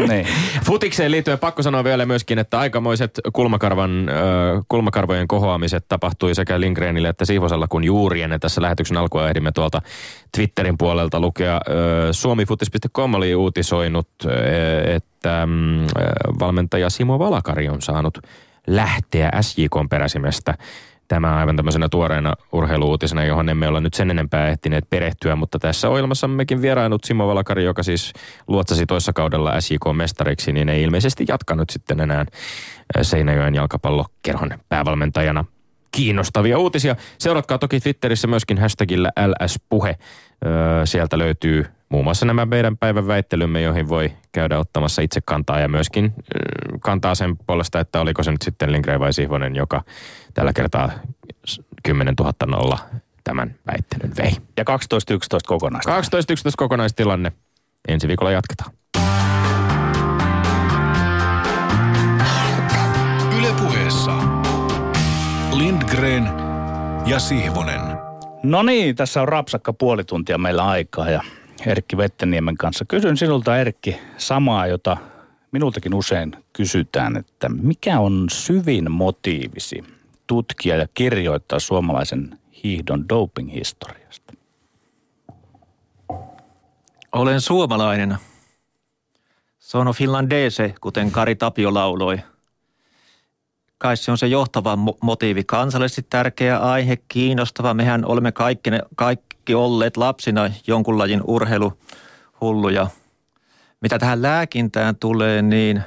Niin. Futikseen liittyen pakko sanoa vielä myöskin, että aikamoiset kulmakarvan, kulmakarvojen kohoamiset tapahtui sekä Lindgrenille että Siivosella, kun juuri ennen tässä lähetyksen alkua ehdimme tuolta Twitterin puolelta lukea. Suomifutis.com oli uutisoinut, että mm, valmentaja Simo Valakari on saanut lähteä SJKn peräsimestä. Tämä aivan tämmöisenä tuoreena urheiluutisena, johon emme ole nyt sen enempää ehtineet perehtyä, mutta tässä ohjelmassammekin vierailut Simo Valakari, joka siis luotsasi toissa kaudella SJK-mestariksi, niin ei ilmeisesti jatkanut sitten enää Seinäjoen jalkapallokerhon päävalmentajana. Kiinnostavia uutisia. Seuratkaa toki Twitterissä myöskin hashtagillä LS-puhe. Sieltä löytyy muun muassa nämä meidän päivän väittelymme, joihin voi käydä ottamassa itse kantaa ja myöskin öö, kantaa sen puolesta, että oliko se nyt sitten Lindgren vai Sihvonen, joka tällä kertaa 10 000 nolla tämän väittelyn vei. Ja 12-11 kokonaista. 12-11 kokonaistilanne. Ensi viikolla jatketaan. Ylepuheessa Lindgren ja Sihvonen. No niin, tässä on rapsakka puoli tuntia meillä aikaa ja Erkki Vetteniemen kanssa. Kysyn sinulta Erkki samaa, jota minultakin usein kysytään, että mikä on syvin motiivisi tutkia ja kirjoittaa suomalaisen hiihdon doping-historiasta? Olen suomalainen. Sono finlandese, kuten Kari Tapio lauloi. Kai se on se johtava mo- motiivi. Kansallisesti tärkeä aihe, kiinnostava. Mehän olemme kaikki, ne, kaikki olleet lapsina jonkun lajin urheiluhulluja. Mitä tähän lääkintään tulee, niin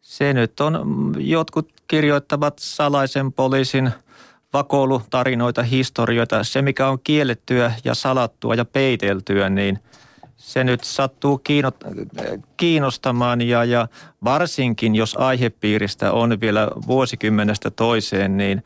se nyt on, mm, jotkut kirjoittavat salaisen poliisin vakoilutarinoita, historioita. Se, mikä on kiellettyä ja salattua ja peiteltyä, niin se nyt sattuu kiinnostamaan ja, ja varsinkin jos aihepiiristä on vielä vuosikymmenestä toiseen, niin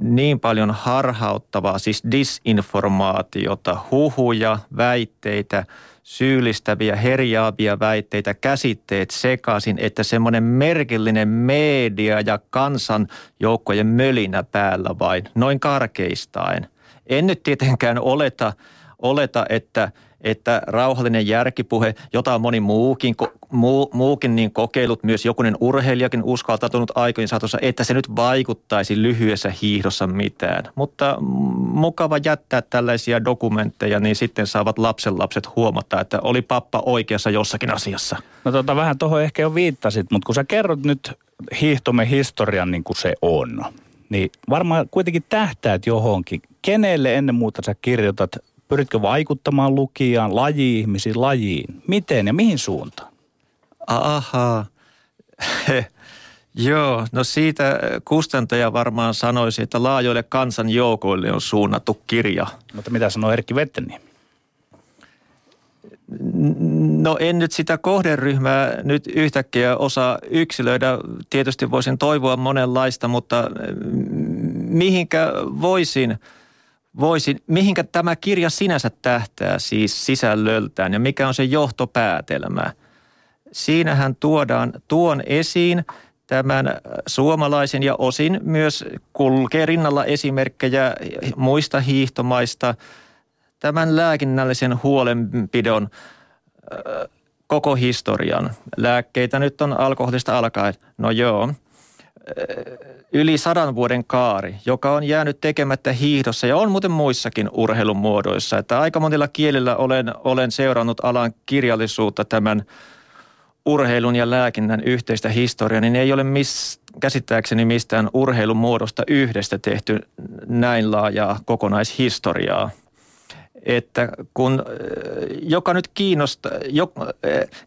niin paljon harhauttavaa, siis disinformaatiota, huhuja, väitteitä, syyllistäviä, herjaavia väitteitä, käsitteet sekaisin, että semmoinen merkillinen media ja kansanjoukkojen mölinä päällä vain, noin karkeistaen. En nyt tietenkään oleta, oleta että, että rauhallinen järkipuhe, jota moni muukin, muu, muukin niin kokeilut, myös jokunen urheilijakin uskaltautunut aikojen saatossa, että se nyt vaikuttaisi lyhyessä hiihdossa mitään. Mutta mukava jättää tällaisia dokumentteja, niin sitten saavat lapsenlapset huomata, että oli pappa oikeassa jossakin asiassa. No tota, vähän tuohon ehkä jo viittasit, mutta kun sä kerrot nyt hiihtomme historian niin kuin se on, niin varmaan kuitenkin tähtäät johonkin. Kenelle ennen muuta sä kirjoitat Pyritkö vaikuttamaan lukijaan, laji-ihmisiin, lajiin? Miten ja mihin suuntaan? Aha. Joo, no siitä kustantaja varmaan sanoisi, että laajoille kansanjoukoille on suunnattu kirja. Mutta mitä sanoo Erkki Vetteni? No en nyt sitä kohderyhmää nyt yhtäkkiä osaa yksilöidä. Tietysti voisin toivoa monenlaista, mutta mihinkä voisin – voisin, mihinkä tämä kirja sinänsä tähtää siis sisällöltään ja mikä on se johtopäätelmä. Siinähän tuodaan tuon esiin tämän suomalaisen ja osin myös kulkee rinnalla esimerkkejä muista hiihtomaista tämän lääkinnällisen huolenpidon koko historian. Lääkkeitä nyt on alkoholista alkaen. No joo, yli sadan vuoden kaari, joka on jäänyt tekemättä hiihdossa ja on muuten muissakin urheilun muodoissa. Että aika monilla kielillä olen, olen seurannut alan kirjallisuutta tämän urheilun ja lääkinnän yhteistä historiaa, niin ei ole mis, käsittääkseni mistään urheilun muodosta yhdestä tehty näin laajaa kokonaishistoriaa. Että kun joka nyt kiinnostaa,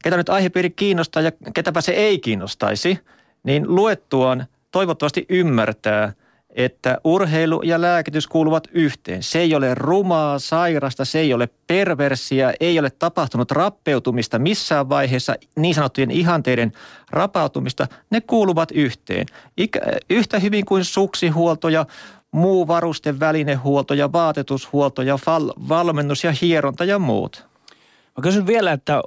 ketä nyt aihepiiri kiinnostaa ja ketäpä se ei kiinnostaisi – niin luettuaan toivottavasti ymmärtää, että urheilu ja lääkitys kuuluvat yhteen. Se ei ole rumaa, sairasta, se ei ole perversiä, ei ole tapahtunut rappeutumista missään vaiheessa, niin sanottujen ihanteiden rapautumista. Ne kuuluvat yhteen. Ikä, yhtä hyvin kuin suksihuolto ja muu varusten välinehuolto ja vaatetushuolto ja val, valmennus ja hieronta ja muut. Mä kysyn vielä, että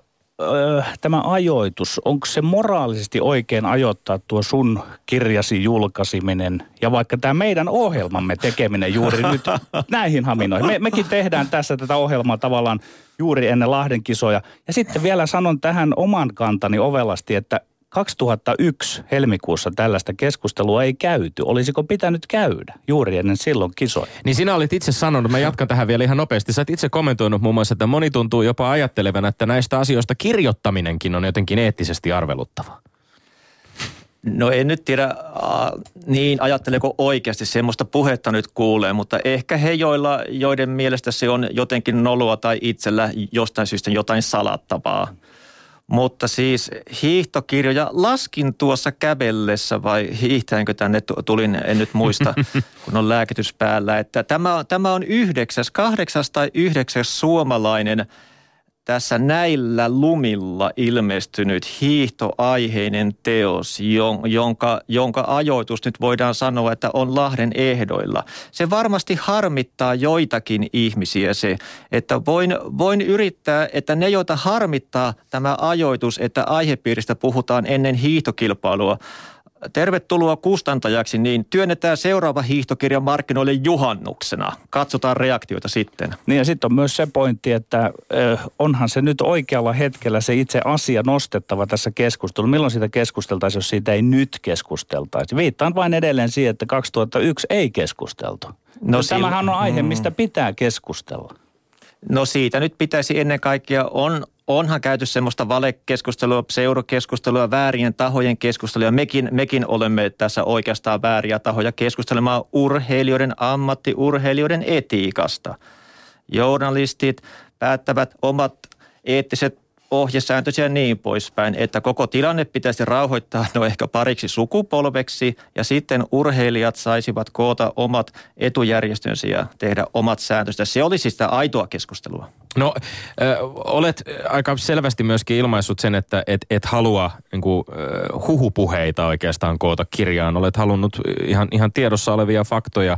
tämä ajoitus, onko se moraalisesti oikein ajoittaa tuo sun kirjasi julkaisiminen ja vaikka tämä meidän ohjelmamme tekeminen juuri nyt näihin haminoihin. Me, mekin tehdään tässä tätä ohjelmaa tavallaan juuri ennen Lahden kisoja. Ja sitten vielä sanon tähän oman kantani ovelasti, että 2001 helmikuussa tällaista keskustelua ei käyty. Olisiko pitänyt käydä juuri ennen silloin kisoja? Niin sinä olit itse sanonut, mä jatkan tähän vielä ihan nopeasti. Sä itse kommentoinut muun muassa, että moni tuntuu jopa ajattelevan, että näistä asioista kirjoittaminenkin on jotenkin eettisesti arveluttava. No en nyt tiedä niin ajatteleko oikeasti semmoista puhetta nyt kuulee, mutta ehkä he, joilla, joiden mielestä se on jotenkin noloa tai itsellä jostain syystä jotain salattavaa – mutta siis hiihtokirjoja laskin tuossa kävellessä vai hiihtäänkö tänne tulin, en nyt muista, kun on lääkitys päällä. Että tämä, tämä on yhdeksäs, kahdeksas tai yhdeksäs suomalainen – tässä näillä lumilla ilmestynyt hiihtoaiheinen teos, jonka, jonka ajoitus nyt voidaan sanoa, että on Lahden ehdoilla. Se varmasti harmittaa joitakin ihmisiä se, että voin, voin yrittää, että ne, joita harmittaa tämä ajoitus, että aihepiiristä puhutaan ennen hiihtokilpailua, tervetuloa kustantajaksi, niin työnnetään seuraava hiihtokirja markkinoille juhannuksena. Katsotaan reaktioita sitten. Niin ja sitten on myös se pointti, että onhan se nyt oikealla hetkellä se itse asia nostettava tässä keskustelussa. Milloin siitä keskusteltaisiin, jos siitä ei nyt keskusteltaisi? Viittaan vain edelleen siihen, että 2001 ei keskusteltu. No, Tämähän on aihe, mm. mistä pitää keskustella. No siitä nyt pitäisi ennen kaikkea, on onhan käyty semmoista valekeskustelua, seurokeskustelua, väärien tahojen keskustelua. Mekin, mekin olemme tässä oikeastaan vääriä tahoja keskustelemaan urheilijoiden, ammattiurheilijoiden etiikasta. Journalistit päättävät omat eettiset ohjesääntöjä ja niin poispäin, että koko tilanne pitäisi rauhoittaa no ehkä pariksi sukupolveksi ja sitten urheilijat saisivat koota omat etujärjestönsä ja tehdä omat sääntönsä. Se olisi sitä aitoa keskustelua. No, äh, olet aika selvästi myöskin ilmaissut sen, että et, et halua niin kuin, äh, huhupuheita oikeastaan koota kirjaan. Olet halunnut ihan, ihan tiedossa olevia faktoja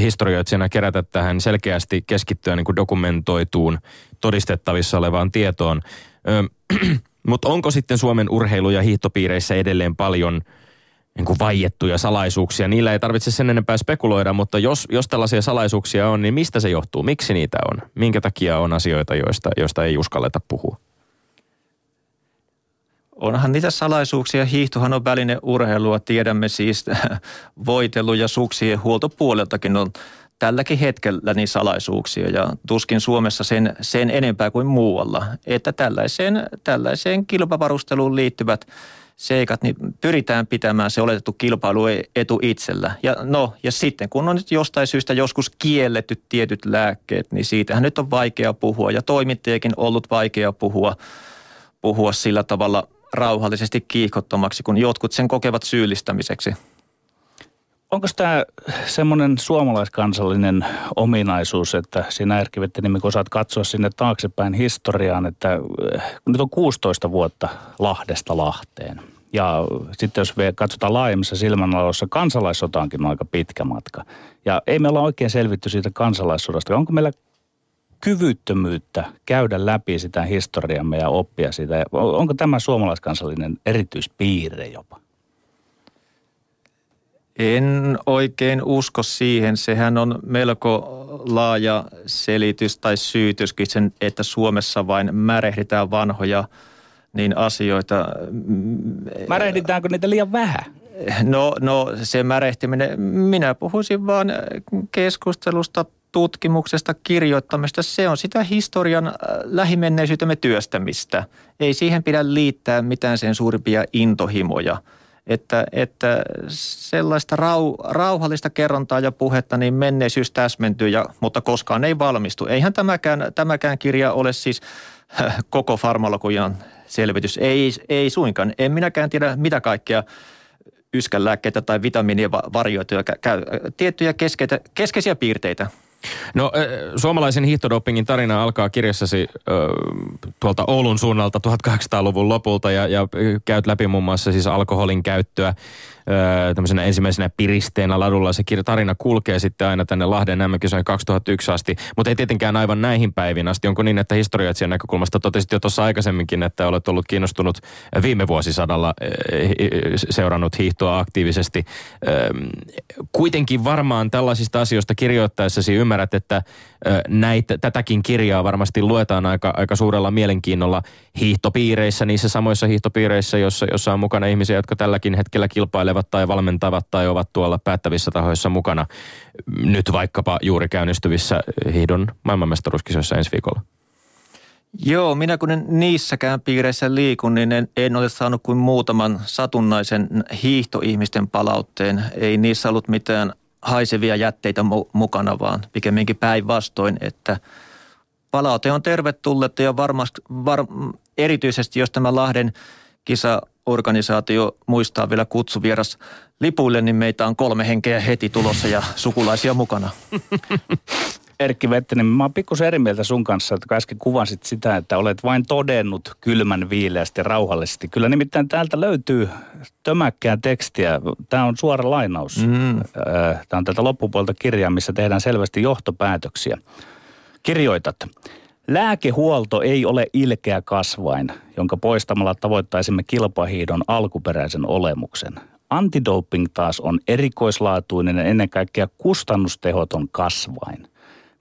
historioitsijana kerätä tähän selkeästi keskittyä niin kuin dokumentoituun, todistettavissa olevaan tietoon. Mutta onko sitten Suomen urheilu- ja hiihtopiireissä edelleen paljon niin kuin vaiettuja salaisuuksia. Niillä ei tarvitse sen enempää spekuloida, mutta jos, jos tällaisia salaisuuksia on, niin mistä se johtuu? Miksi niitä on? Minkä takia on asioita, joista, joista ei uskalleta puhua? Onhan niitä salaisuuksia. Hiihtohan on väline urheilua. Tiedämme siis voitelu ja suksien huoltopuoleltakin on tälläkin hetkellä niin salaisuuksia ja tuskin Suomessa sen, sen enempää kuin muualla. Että tällaiseen, tällaiseen kilpavarusteluun liittyvät seikat, niin pyritään pitämään se oletettu kilpailuetu itsellä. Ja no, ja sitten kun on nyt jostain syystä joskus kielletty tietyt lääkkeet, niin siitähän nyt on vaikea puhua ja toimittajakin ollut vaikea puhua, puhua sillä tavalla rauhallisesti kiihkottomaksi, kun jotkut sen kokevat syyllistämiseksi. Onko tämä semmoinen suomalaiskansallinen ominaisuus, että sinä Erkki Vettenimi, kun saat katsoa sinne taaksepäin historiaan, että eh, nyt on 16 vuotta Lahdesta Lahteen. Ja sitten jos katsotaan laajemmassa silmänalossa, kansalaissotaankin on aika pitkä matka. Ja ei me olla oikein selvitty siitä kansalaissodasta. Onko meillä kyvyttömyyttä käydä läpi sitä historiamme ja oppia sitä? Onko tämä suomalaiskansallinen erityispiirre jopa? En oikein usko siihen. Sehän on melko laaja selitys tai syytyskin sen, että Suomessa vain märehditään vanhoja niin asioita. Märehditäänkö niitä liian vähän? No, no se märehtiminen, minä puhuisin vaan keskustelusta, tutkimuksesta, kirjoittamista. Se on sitä historian äh, lähimenneisyytemme työstämistä. Ei siihen pidä liittää mitään sen suurimpia intohimoja – että, että sellaista rau, rauhallista kerrontaa ja puhetta, niin menneisyys täsmentyy, ja, mutta koskaan ei valmistu. Eihän tämäkään, tämäkään kirja ole siis äh, koko farmakologian selvitys. Ei, ei suinkaan. En minäkään tiedä, mitä kaikkea yskänlääkkeitä tai vitamiinien varjoituja käy. Tiettyjä keskeitä, keskeisiä piirteitä – No suomalaisen hiihtodopingin tarina alkaa kirjassasi tuolta Oulun suunnalta 1800-luvun lopulta ja, ja käyt läpi muun muassa siis alkoholin käyttöä tämmöisenä ensimmäisenä piristeenä ladulla. Se tarina kulkee sitten aina tänne Lahden mm 2001 asti, mutta ei tietenkään aivan näihin päiviin asti. Onko niin, että historiatsijan näkökulmasta totesit jo tuossa aikaisemminkin, että olet ollut kiinnostunut viime vuosisadalla seurannut hiihtoa aktiivisesti. Kuitenkin varmaan tällaisista asioista kirjoittaessasi ymmärrät, että näitä, tätäkin kirjaa varmasti luetaan aika, aika suurella mielenkiinnolla hiihtopiireissä, niissä samoissa hiihtopiireissä, jossa, jossa on mukana ihmisiä, jotka tälläkin hetkellä kilpailevat tai valmentavat tai ovat tuolla päättävissä tahoissa mukana. Nyt vaikkapa juuri käynnistyvissä hiihdon maailmanmestaruuskisoissa ensi viikolla. Joo, minä kun en niissäkään piireissä liikun, niin en, en ole saanut kuin muutaman satunnaisen hiihtoihmisten palautteen. Ei niissä ollut mitään haisevia jätteitä mu- mukana, vaan pikemminkin päinvastoin, että palaute on tervetullut ja varmasti, var, erityisesti jos tämä Lahden kisaorganisaatio muistaa vielä kutsuvieras lipuille, niin meitä on kolme henkeä heti tulossa ja sukulaisia mukana. Erkki Vettinen, mä oon pikkusen eri mieltä sun kanssa, että äsken kuvasit sitä, että olet vain todennut kylmän viileästi rauhallisesti. Kyllä nimittäin täältä löytyy tömäkkää tekstiä. Tämä on suora lainaus. Mm. Äh, Tämä on täältä loppupuolta kirjaa, missä tehdään selvästi johtopäätöksiä. Kirjoitat. Lääkehuolto ei ole ilkeä kasvain, jonka poistamalla tavoittaisimme kilpahiidon alkuperäisen olemuksen. Antidoping taas on erikoislaatuinen ja ennen kaikkea kustannustehoton kasvain –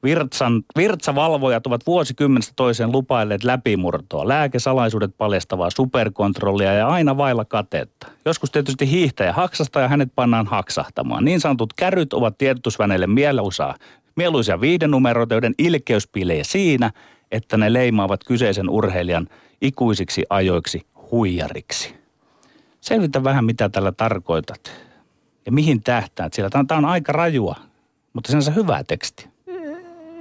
Virtsan, virtsavalvojat ovat vuosikymmenestä toiseen lupailleet läpimurtoa, lääkesalaisuudet paljastavaa superkontrollia ja aina vailla katetta. Joskus tietysti hiihtäjä haksasta ja hänet pannaan haksahtamaan. Niin sanotut kärryt ovat tiedotusväneille mieluisaa, mieluisia viidenumeroita, joiden ilkeys piilee siinä, että ne leimaavat kyseisen urheilijan ikuisiksi ajoiksi huijariksi. Selvitä vähän, mitä tällä tarkoitat ja mihin tähtäät. Sillä tämä on aika rajua, mutta sinänsä hyvää tekstiä.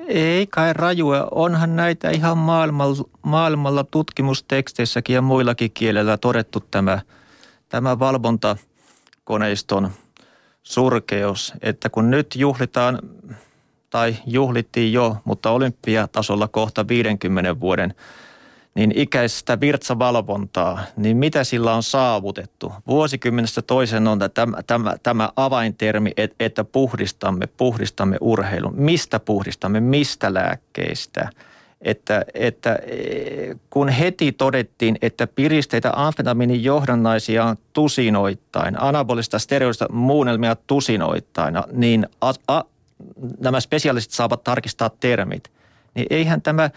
Ei kai rajua. Onhan näitä ihan maailmalla, maailmalla tutkimusteksteissäkin ja muillakin kielellä todettu tämä, tämä valvontakoneiston surkeus. Että kun nyt juhlitaan, tai juhlittiin jo, mutta olympiatasolla kohta 50 vuoden – niin ikäistä virtsavalvontaa, niin mitä sillä on saavutettu? Vuosikymmenestä toisen on tämä, tämä, tämä avaintermi, että puhdistamme, puhdistamme urheilun. Mistä puhdistamme, mistä lääkkeistä? että, että eh, kun heti todettiin, että piristeitä amfetamiinin johdannaisia on tusinoittain, anabolista steroidista muunnelmia tusinoittain, niin a, a, nämä spesialistit saavat tarkistaa termit, niin eihän tämä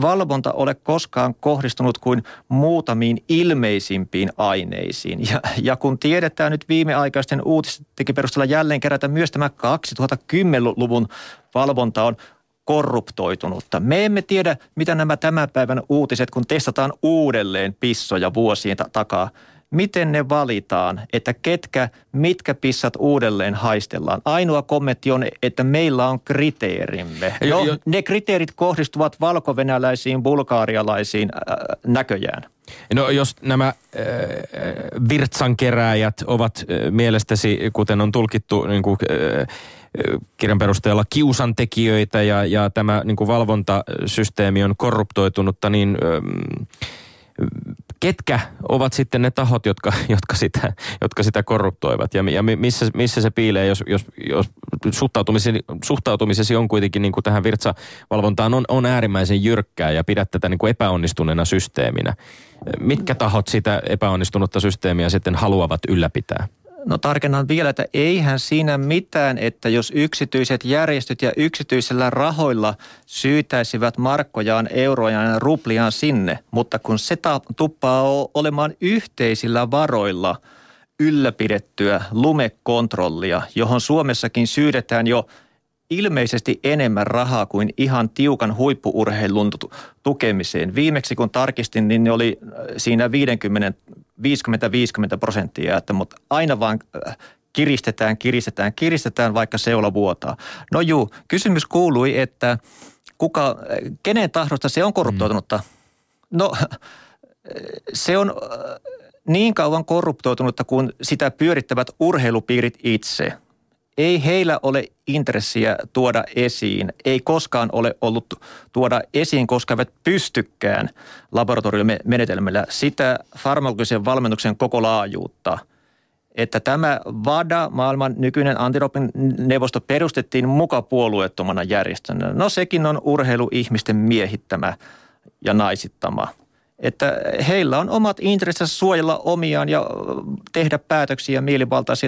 valvonta ole koskaan kohdistunut kuin muutamiin ilmeisimpiin aineisiin. Ja, ja kun tiedetään nyt viimeaikaisten uutistenkin perusteella jälleen kerätä myös tämä 2010-luvun valvonta on korruptoitunutta. Me emme tiedä, mitä nämä tämän päivän uutiset, kun testataan uudelleen pissoja vuosien takaa, miten ne valitaan, että ketkä, mitkä pissat uudelleen haistellaan. Ainoa kommentti on, että meillä on kriteerimme. No, jo, jo. ne kriteerit kohdistuvat valkovenäläisiin, bulgaarialaisiin äh, näköjään. No jos nämä äh, virtsankeräjät ovat äh, mielestäsi, kuten on tulkittu niin kuin, äh, kirjan perusteella kiusantekijöitä ja, ja tämä niin kuin valvontasysteemi on korruptoitunutta, niin ähm, ketkä ovat sitten ne tahot, jotka, jotka, sitä, jotka sitä korruptoivat ja, ja missä, missä se piilee, jos, jos, jos suhtautumisesi, suhtautumisesi on kuitenkin niin kuin tähän virtsavalvontaan on, on äärimmäisen jyrkkää ja pidät tätä niin kuin epäonnistuneena systeeminä. Mitkä tahot sitä epäonnistunutta systeemiä sitten haluavat ylläpitää? No tarkennan vielä, että eihän siinä mitään, että jos yksityiset järjestöt ja yksityisellä rahoilla syytäisivät markkojaan, eurojaan ja rupliaan sinne, mutta kun se tuppaa olemaan yhteisillä varoilla ylläpidettyä lumekontrollia, johon Suomessakin syydetään jo ilmeisesti enemmän rahaa kuin ihan tiukan huippuurheilun tukemiseen. Viimeksi kun tarkistin, niin ne oli siinä 50 50-50 prosenttia, että, mutta aina vaan äh, kiristetään, kiristetään, kiristetään, vaikka seula vuotaa. No juu, kysymys kuului, että kuka, äh, kenen tahdosta se on korruptoitunutta? Mm. No se on äh, niin kauan korruptoitunutta, kun sitä pyörittävät urheilupiirit itse – ei heillä ole intressiä tuoda esiin, ei koskaan ole ollut tuoda esiin, koska eivät pystykään laboratoriomenetelmillä sitä farmakologisen valmennuksen koko laajuutta. Että tämä VADA, maailman nykyinen antidoping neuvosto, perustettiin muka puolueettomana järjestönä. No sekin on urheiluihmisten miehittämä ja naisittama – että heillä on omat intressinsä suojella omiaan ja tehdä päätöksiä mielivaltaisia,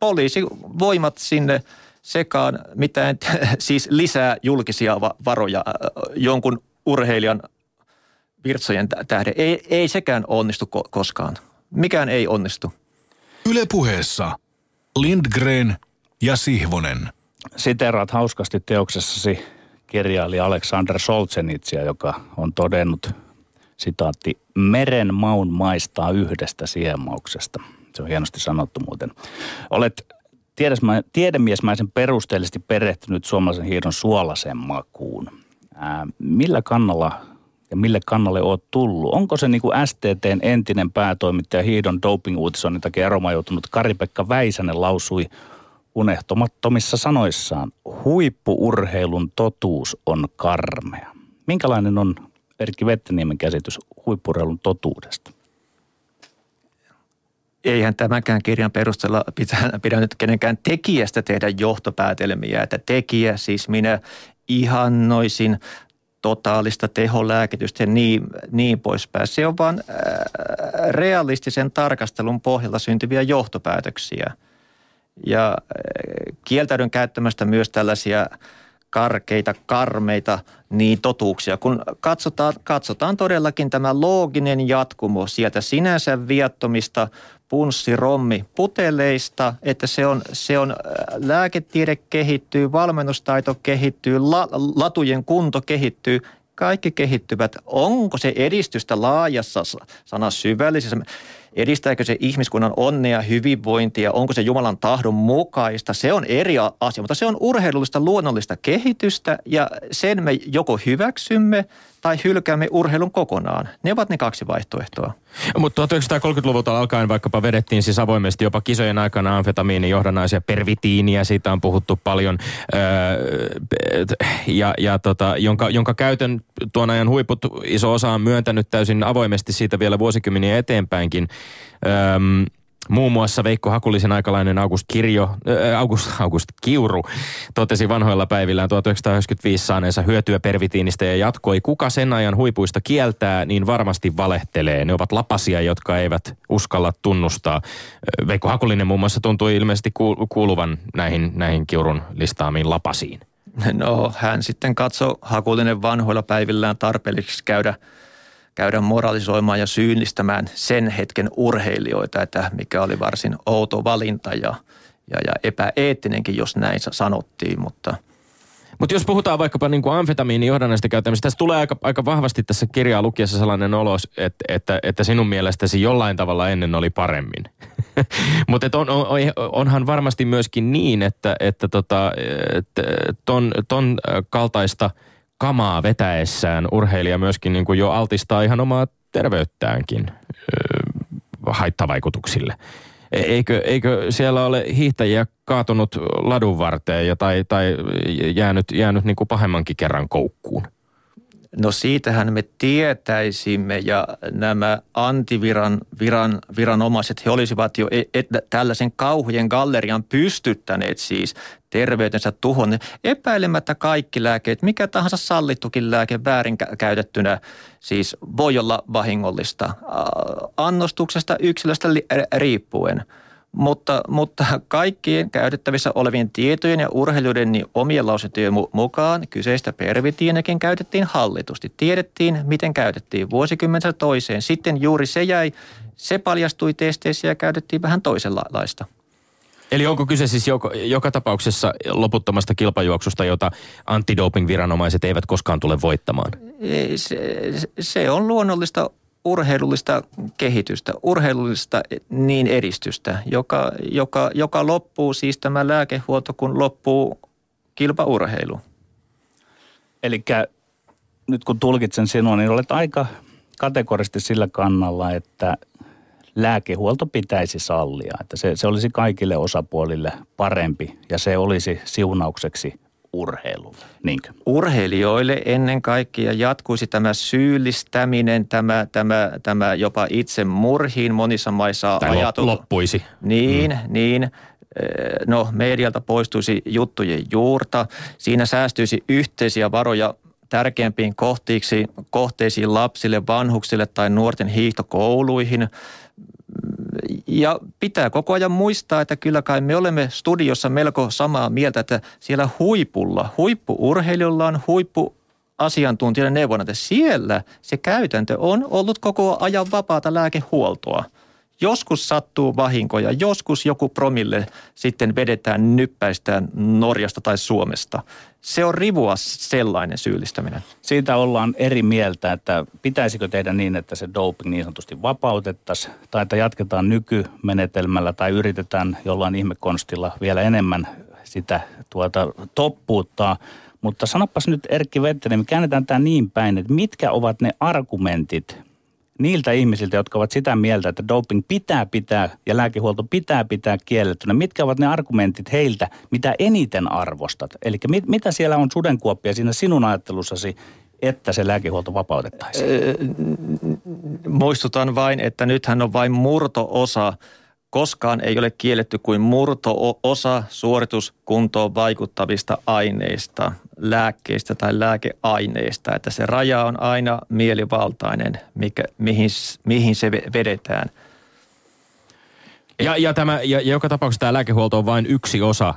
poliisivoimat sinne sekaan mitään, siis lisää julkisia varoja jonkun urheilijan virtsojen tähden. Ei, ei sekään onnistu ko- koskaan. Mikään ei onnistu. Ylepuheessa Lindgren ja Sihvonen. Siteraat hauskasti teoksessasi kirjailija Aleksander Solzhenitsia, joka on todennut, sitaatti, meren maun maistaa yhdestä siemauksesta – se on hienosti sanottu muuten. Olet tiedemiesmäisen perusteellisesti perehtynyt suomalaisen hiidon suolaseen makuun. Ää, millä kannalla ja mille kannalle oot tullut? Onko se niin kuin STTn entinen päätoimittaja hiidon doping-uutisoinnin takia eromaan joutunut Kari-Pekka Väisänen lausui unehtomattomissa sanoissaan, huippuurheilun totuus on karmea. Minkälainen on Erkki Vetteniemen käsitys huippurheilun totuudesta? Eihän tämänkään kirjan perusteella pitää, pidä nyt kenenkään tekijästä tehdä johtopäätelmiä, että tekijä, siis minä ihannoisin totaalista teholääkitystä ja niin, niin poispäin. Se on vain realistisen tarkastelun pohjalta syntyviä johtopäätöksiä. Ja kieltäydyn käyttämästä myös tällaisia karkeita, karmeita niin totuuksia, kun katsotaan, katsotaan todellakin tämä looginen jatkumo sieltä sinänsä viattomista punssirommi puteleista, että se on, se on lääketiede kehittyy, valmennustaito kehittyy, la, latujen kunto kehittyy, kaikki kehittyvät. Onko se edistystä laajassa sanassa syvällisessä? Edistääkö se ihmiskunnan onnea, hyvinvointia, onko se Jumalan tahdon mukaista? Se on eri asia, mutta se on urheilullista luonnollista kehitystä ja sen me joko hyväksymme tai hylkäämme urheilun kokonaan. Ne ovat ne kaksi vaihtoehtoa. Mutta 1930-luvulta alkaen vaikkapa vedettiin siis avoimesti jopa kisojen aikana amfetamiinin johdannaisia pervitiiniä, siitä on puhuttu paljon, öö, ja, ja tota, jonka, jonka käytön tuon ajan huiput iso osa on myöntänyt täysin avoimesti siitä vielä vuosikymmeniä eteenpäinkin. Öö, Muun muassa Veikko Hakulisen aikalainen August, Kirjo, äh, August, August Kiuru totesi vanhoilla päivillään 1995 saaneensa hyötyä pervitiinistä ja jatkoi, kuka sen ajan huipuista kieltää, niin varmasti valehtelee. Ne ovat lapasia, jotka eivät uskalla tunnustaa. Veikko Hakulinen muun muassa tuntui ilmeisesti kuuluvan näihin, näihin Kiurun listaamiin lapasiin. No hän sitten katsoi Hakulinen vanhoilla päivillään tarpeelliseksi käydä – käydä moralisoimaan ja syyllistämään sen hetken urheilijoita, että mikä oli varsin outo valinta ja, ja, ja epäeettinenkin, jos näin sanottiin, mutta – mutta jos puhutaan vaikkapa niin kuin amfetamiinijohdannaista käyttämisestä, tässä tulee aika, aika vahvasti tässä kirjaa lukiessa sellainen olos, että, että, että sinun mielestäsi jollain tavalla ennen oli paremmin. Mutta on, on, onhan varmasti myöskin niin, että, että tota, että ton, ton kaltaista – kamaa vetäessään urheilija myöskin niin kuin jo altistaa ihan omaa terveyttäänkin haittavaikutuksille. E-, eikö, eikö siellä ole hiihtäjiä kaatunut ladun varteen ja tai, tai jäänyt, jäänyt niin kuin pahemmankin kerran koukkuun? No siitähän me tietäisimme ja nämä antiviran viran, viranomaiset, he olisivat jo et, et, tällaisen kauhujen gallerian pystyttäneet siis terveytensä tuhon. Epäilemättä kaikki lääkeet, mikä tahansa sallittukin lääke väärinkäytettynä siis voi olla vahingollista annostuksesta yksilöstä riippuen – mutta, mutta kaikkien käytettävissä olevien tietojen ja urheilijoiden niin omien lausuntojen mukaan kyseistä pervitiinekin käytettiin hallitusti. Tiedettiin, miten käytettiin vuosikymmentä toiseen. Sitten juuri se jäi, se paljastui testeissä ja käytettiin vähän toisenlaista. Eli onko kyse siis joka, joka tapauksessa loputtomasta kilpajuoksusta, jota antidoping-viranomaiset eivät koskaan tule voittamaan? Se, se on luonnollista urheilullista kehitystä, urheilullista niin edistystä, joka, joka, joka loppuu siis tämä lääkehuolto, kun loppuu kilpaurheilu. Eli nyt kun tulkitsen sinua, niin olet aika kategorisesti sillä kannalla, että lääkehuolto pitäisi sallia. Että se, se olisi kaikille osapuolille parempi ja se olisi siunaukseksi urheilulle, niinkö? Urheilijoille ennen kaikkea jatkuisi tämä syyllistäminen, tämä, tämä, tämä jopa itse murhiin monissa maissa tai ajatut. loppuisi. Niin, mm. niin. Eh, no, medialta poistuisi juttujen juurta. Siinä säästyisi yhteisiä varoja tärkeämpiin kohteiksi, kohteisiin lapsille, vanhuksille tai nuorten hiihtokouluihin – ja pitää koko ajan muistaa, että kyllä kai me olemme studiossa melko samaa mieltä, että siellä huipulla, huippuurheilijoilla on huippu asiantuntijoiden neuvona, että siellä se käytäntö on ollut koko ajan vapaata lääkehuoltoa – Joskus sattuu vahinkoja, joskus joku promille sitten vedetään nyppäistään Norjasta tai Suomesta. Se on rivua sellainen syyllistäminen. Siitä ollaan eri mieltä, että pitäisikö tehdä niin, että se doping niin sanotusti vapautettaisiin, tai että jatketaan nykymenetelmällä tai yritetään jollain ihmekonstilla vielä enemmän sitä tuota, toppuuttaa. Mutta sanopas nyt Erkki Vettinen, me käännetään tämä niin päin, että mitkä ovat ne argumentit, niiltä ihmisiltä, jotka ovat sitä mieltä, että doping pitää pitää ja lääkehuolto pitää pitää kiellettynä. Mitkä ovat ne argumentit heiltä, mitä eniten arvostat? Eli mit, mitä siellä on sudenkuoppia siinä sinun ajattelussasi, että se lääkehuolto vapautettaisiin? muistutan vain, että nythän on vain murto-osa Koskaan ei ole kielletty kuin murto-osa suorituskuntoon vaikuttavista aineista, lääkkeistä tai lääkeaineista. Että se raja on aina mielivaltainen, mikä, mihin, mihin se vedetään. Ja, ja, tämä, ja, ja joka tapauksessa tämä lääkehuolto on vain yksi osa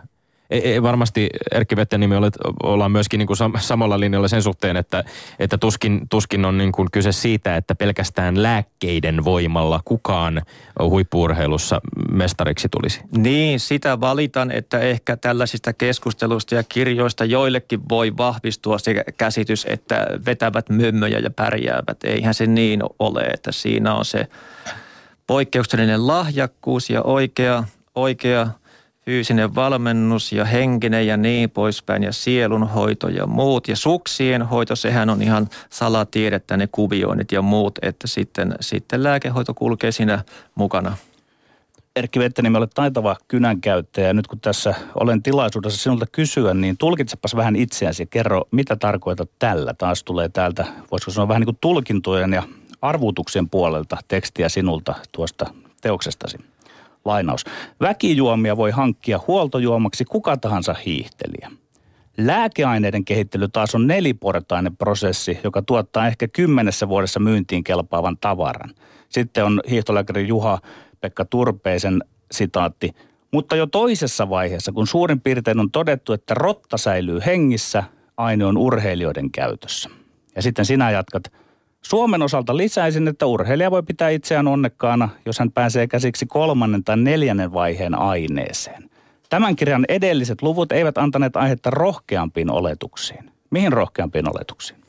ei, ei varmasti Erkki Vettenimi olet, ollaan myöskin niin kuin sam, samalla linjalla sen suhteen, että, että tuskin, tuskin on niin kuin kyse siitä, että pelkästään lääkkeiden voimalla kukaan huippuurheilussa mestariksi tulisi. Niin, sitä valitan, että ehkä tällaisista keskusteluista ja kirjoista joillekin voi vahvistua se käsitys, että vetävät mömmöjä ja pärjäävät. Eihän se niin ole, että siinä on se poikkeuksellinen lahjakkuus ja oikea, oikea – fyysinen valmennus ja henkinen ja niin poispäin ja sielunhoito ja muut. Ja suksien hoito, sehän on ihan salatiedettä ne kuvioinnit ja muut, että sitten, sitten lääkehoito kulkee siinä mukana. Erkki Vettänimi, olet taitava kynänkäyttäjä nyt kun tässä olen tilaisuudessa sinulta kysyä, niin tulkitsepas vähän itseäsi kerro, mitä tarkoitat tällä. Taas tulee täältä, voisiko sanoa vähän niin kuin tulkintojen ja arvuutuksen puolelta tekstiä sinulta tuosta teoksestasi. Lainaus. Väkijuomia voi hankkia huoltojuomaksi kuka tahansa hiihtelijä. Lääkeaineiden kehittely taas on neliportainen prosessi, joka tuottaa ehkä kymmenessä vuodessa myyntiin kelpaavan tavaran. Sitten on hiihtolääkäri Juha-Pekka Turpeisen sitaatti. Mutta jo toisessa vaiheessa, kun suurin piirtein on todettu, että rotta säilyy hengissä, aine on urheilijoiden käytössä. Ja sitten sinä jatkat. Suomen osalta lisäisin, että urheilija voi pitää itseään onnekkaana, jos hän pääsee käsiksi kolmannen tai neljännen vaiheen aineeseen. Tämän kirjan edelliset luvut eivät antaneet aihetta rohkeampiin oletuksiin. Mihin rohkeampiin oletuksiin?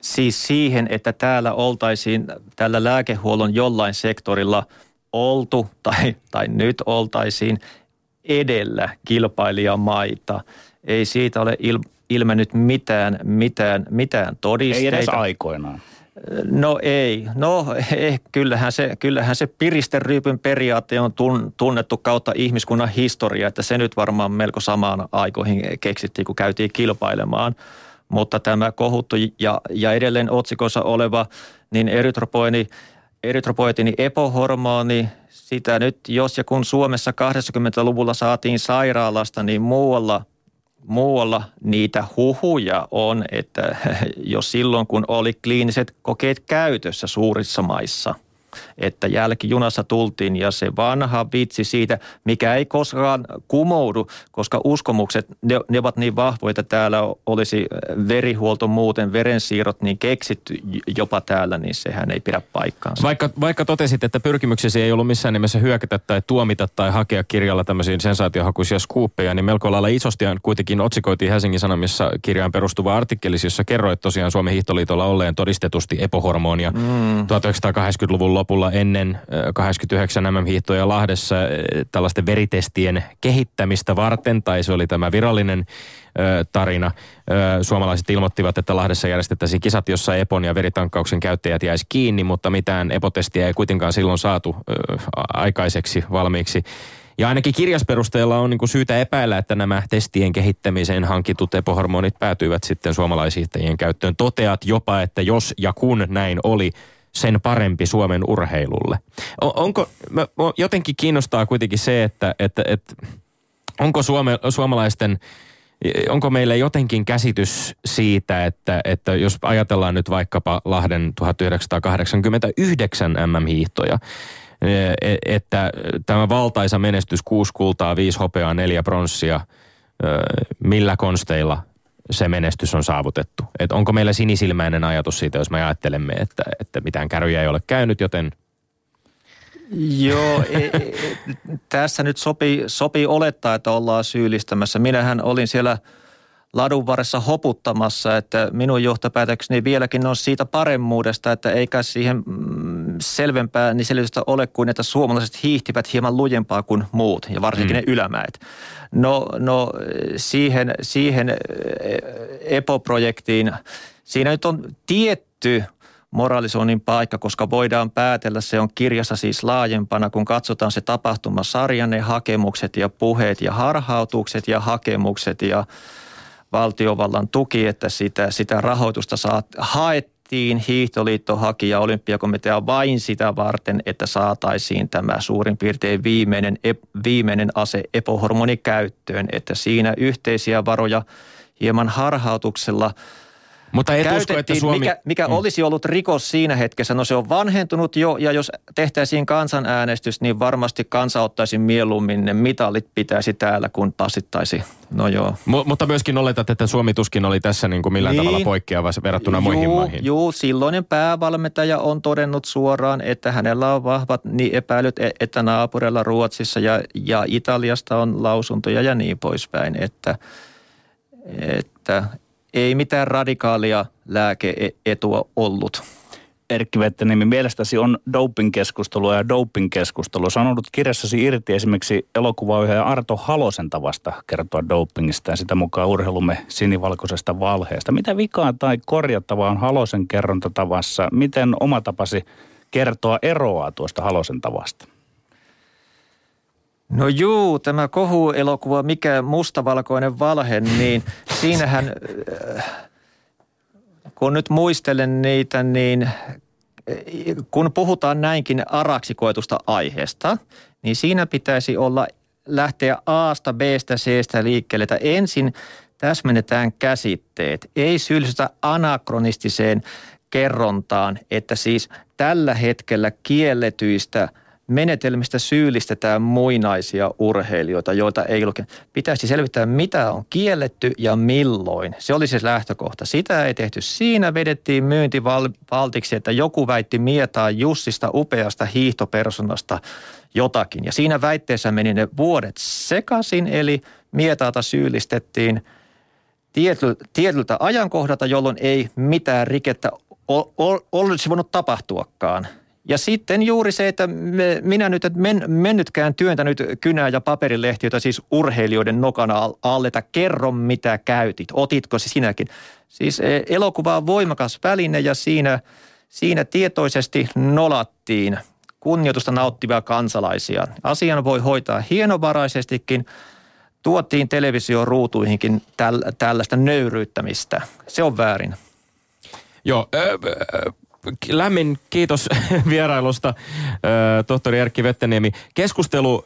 Siis siihen, että täällä oltaisiin tällä lääkehuollon jollain sektorilla oltu tai, tai nyt oltaisiin edellä kilpailijamaita. Ei siitä ole il, ilmennyt mitään, mitään, mitään todisteita. Ei edes aikoinaan. No ei. No eh, kyllähän se, kyllähän se piristeryypyn periaate on tunnettu kautta ihmiskunnan historia, että se nyt varmaan melko samaan aikoihin keksittiin, kun käytiin kilpailemaan. Mutta tämä kohuttu ja, ja edelleen otsikossa oleva niin erytropoini, erytropoetini epohormoni, sitä nyt jos ja kun Suomessa 80-luvulla saatiin sairaalasta, niin muualla – muualla niitä huhuja on, että jo silloin kun oli kliiniset kokeet käytössä suurissa maissa – että jälkijunassa tultiin ja se vanha vitsi siitä, mikä ei koskaan kumoudu, koska uskomukset, ne, ne ovat niin vahvoja, että täällä olisi verihuolto muuten, verensiirrot niin keksitty jopa täällä, niin sehän ei pidä paikkaansa. Vaikka, vaikka totesit, että pyrkimyksesi ei ollut missään nimessä hyökätä tai tuomita tai hakea kirjalla tämmöisiä sensaatiohakuisia skuuppeja, niin melko lailla isosti kuitenkin otsikoitiin Helsingin Sanomissa kirjaan perustuva artikkelis, jossa kerroit tosiaan Suomen hiihtoliitolla olleen todistetusti epohormonia mm. 1980-luvun lopulla ennen 89 MM-hiihtoja Lahdessa tällaisten veritestien kehittämistä varten, tai se oli tämä virallinen tarina. Suomalaiset ilmoittivat, että Lahdessa järjestettäisiin kisat, jossa Epon ja veritankkauksen käyttäjät jäisi kiinni, mutta mitään epotestiä ei kuitenkaan silloin saatu aikaiseksi valmiiksi. Ja ainakin kirjasperusteella on niin syytä epäillä, että nämä testien kehittämiseen hankitut epohormonit päätyivät sitten suomalaishiihtäjien käyttöön. Toteat jopa, että jos ja kun näin oli, sen parempi Suomen urheilulle. Onko, mä, jotenkin kiinnostaa kuitenkin se, että, että, että onko Suome, suomalaisten, onko meillä jotenkin käsitys siitä, että, että jos ajatellaan nyt vaikkapa Lahden 1989 MM-hiihtoja, e, että tämä valtaisa menestys, kuusi kultaa, viisi hopeaa, neljä pronssia, millä konsteilla se menestys on saavutettu. Et onko meillä sinisilmäinen ajatus siitä, jos me ajattelemme, että, että mitään käryjä ei ole käynyt, joten... Joo, e, e, tässä nyt sopii, sopii olettaa, että ollaan syyllistämässä. Minähän olin siellä ladun varressa hoputtamassa, että minun johtopäätökseni vieläkin on siitä paremmuudesta, että eikä siihen mm, selvempää niin selitystä ole kuin, että suomalaiset hiihtivät hieman lujempaa kuin muut ja varsinkin mm. ne ylämäet. No, no siihen, siihen EPO-projektiin, siinä nyt on tietty moralisoinnin paikka, koska voidaan päätellä, se on kirjassa siis laajempana, kun katsotaan se tapahtumasarja, ne hakemukset ja puheet ja harhautukset ja hakemukset ja valtiovallan tuki, että sitä, sitä rahoitusta saat, haettiin. Hiihtoliitto haki ja olympiakomitea vain sitä varten, että saataisiin tämä suurin piirtein viimeinen, viimeinen ase epohormoni käyttöön, että siinä yhteisiä varoja hieman harhautuksella – mutta et usko, että Suomi... mikä, mikä mm. olisi ollut rikos siinä hetkessä. No se on vanhentunut jo ja jos tehtäisiin kansanäänestys, niin varmasti kansa ottaisi mieluummin ne mitalit pitäisi täällä, kun passittaisi. No joo. M- mutta myöskin oletat, että Suomi tuskin oli tässä niin kuin millään niin. tavalla poikkeava verrattuna juu, muihin maihin. Joo, silloinen päävalmentaja on todennut suoraan, että hänellä on vahvat niin epäilyt, e- että naapurilla Ruotsissa ja, ja Italiasta on lausuntoja ja niin poispäin, että, että ei mitään radikaalia lääkeetua ollut. Erkki Vetteniemi, mielestäsi on doping-keskustelua ja doping-keskustelu. Sanonut kirjassasi irti esimerkiksi elokuvaohjaaja Arto Halosen tavasta kertoa dopingista ja sitä mukaan urheilumme sinivalkoisesta valheesta. Mitä vikaa tai korjattavaa on Halosen kerrontatavassa? Miten oma tapasi kertoa eroaa tuosta Halosen tavasta? No juu, tämä kohuelokuva Mikä mustavalkoinen valhe, niin siinähän, äh, kun nyt muistelen niitä, niin kun puhutaan näinkin araksi koetusta aiheesta, niin siinä pitäisi olla lähteä Aasta, Bstä, Cstä liikkeelle, että ensin täsmennetään käsitteet. Ei syyllistytä anakronistiseen kerrontaan, että siis tällä hetkellä kielletyistä menetelmistä syyllistetään muinaisia urheilijoita, joita ei ole. Pitäisi selvittää, mitä on kielletty ja milloin. Se oli se lähtökohta. Sitä ei tehty. Siinä vedettiin myyntivaltiksi, että joku väitti Mietaa Jussista upeasta hiihtopersonasta jotakin. Ja siinä väitteessä meni ne vuodet sekaisin, eli Mietaata syyllistettiin tietyltä ajankohdalta, jolloin ei mitään rikettä olisi voinut tapahtuakaan. Ja sitten juuri se, että minä nyt men, mennytkään työntänyt kynää ja paperilehtiötä siis urheilijoiden nokana alle, että kerro mitä käytit, otitko se sinäkin. Siis e, elokuva on voimakas väline ja siinä, siinä tietoisesti nolattiin kunnioitusta nauttivia kansalaisia. Asian voi hoitaa hienovaraisestikin, tuotiin televisioruutuihinkin täl, tällaista nöyryyttämistä. Se on väärin. Joo, lämmin kiitos vierailusta, tohtori Erkki Vetteniemi. Keskustelu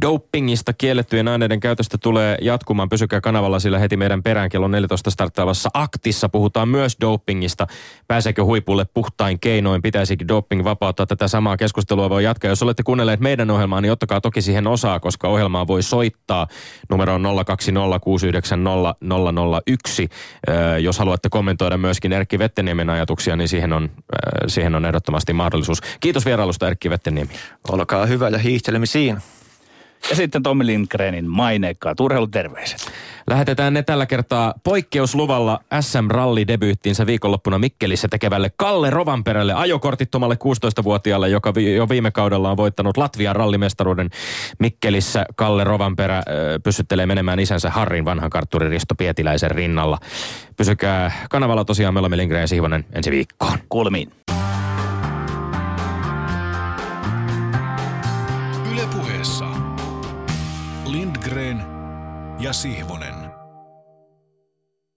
dopingista, kiellettyjen aineiden käytöstä tulee jatkumaan. Pysykää kanavalla, sillä heti meidän perään kello 14 starttaavassa aktissa puhutaan myös dopingista. Pääseekö huipulle puhtain keinoin? Pitäisikin doping vapauttaa? Tätä samaa keskustelua voi jatkaa. Jos olette kuunnelleet meidän ohjelmaa, niin ottakaa toki siihen osaa, koska ohjelmaa voi soittaa numeroon 020690001. Jos haluatte kommentoida myöskin Erkki Vetteniemen ajatuksia, niin siihen on siihen on ehdottomasti mahdollisuus. Kiitos vierailusta Erkki Vetteniemi. Olkaa hyvä ja hiihtelemisiin. Ja sitten Tommi Lindgrenin maineikkaat urheiluterveiset. Lähetetään ne tällä kertaa poikkeusluvalla SM Ralli debyyttiinsä viikonloppuna Mikkelissä tekevälle Kalle Rovanperälle ajokortittomalle 16-vuotiaalle, joka vi- jo viime kaudella on voittanut Latvian rallimestaruuden Mikkelissä. Kalle Rovanperä äh, pysyttelee menemään isänsä Harrin vanhan kartturi Risto Pietiläisen rinnalla. Pysykää kanavalla tosiaan Melomi Lindgren ja Sihvonen ensi viikkoon. Kuulemiin. Ja Sihvonen.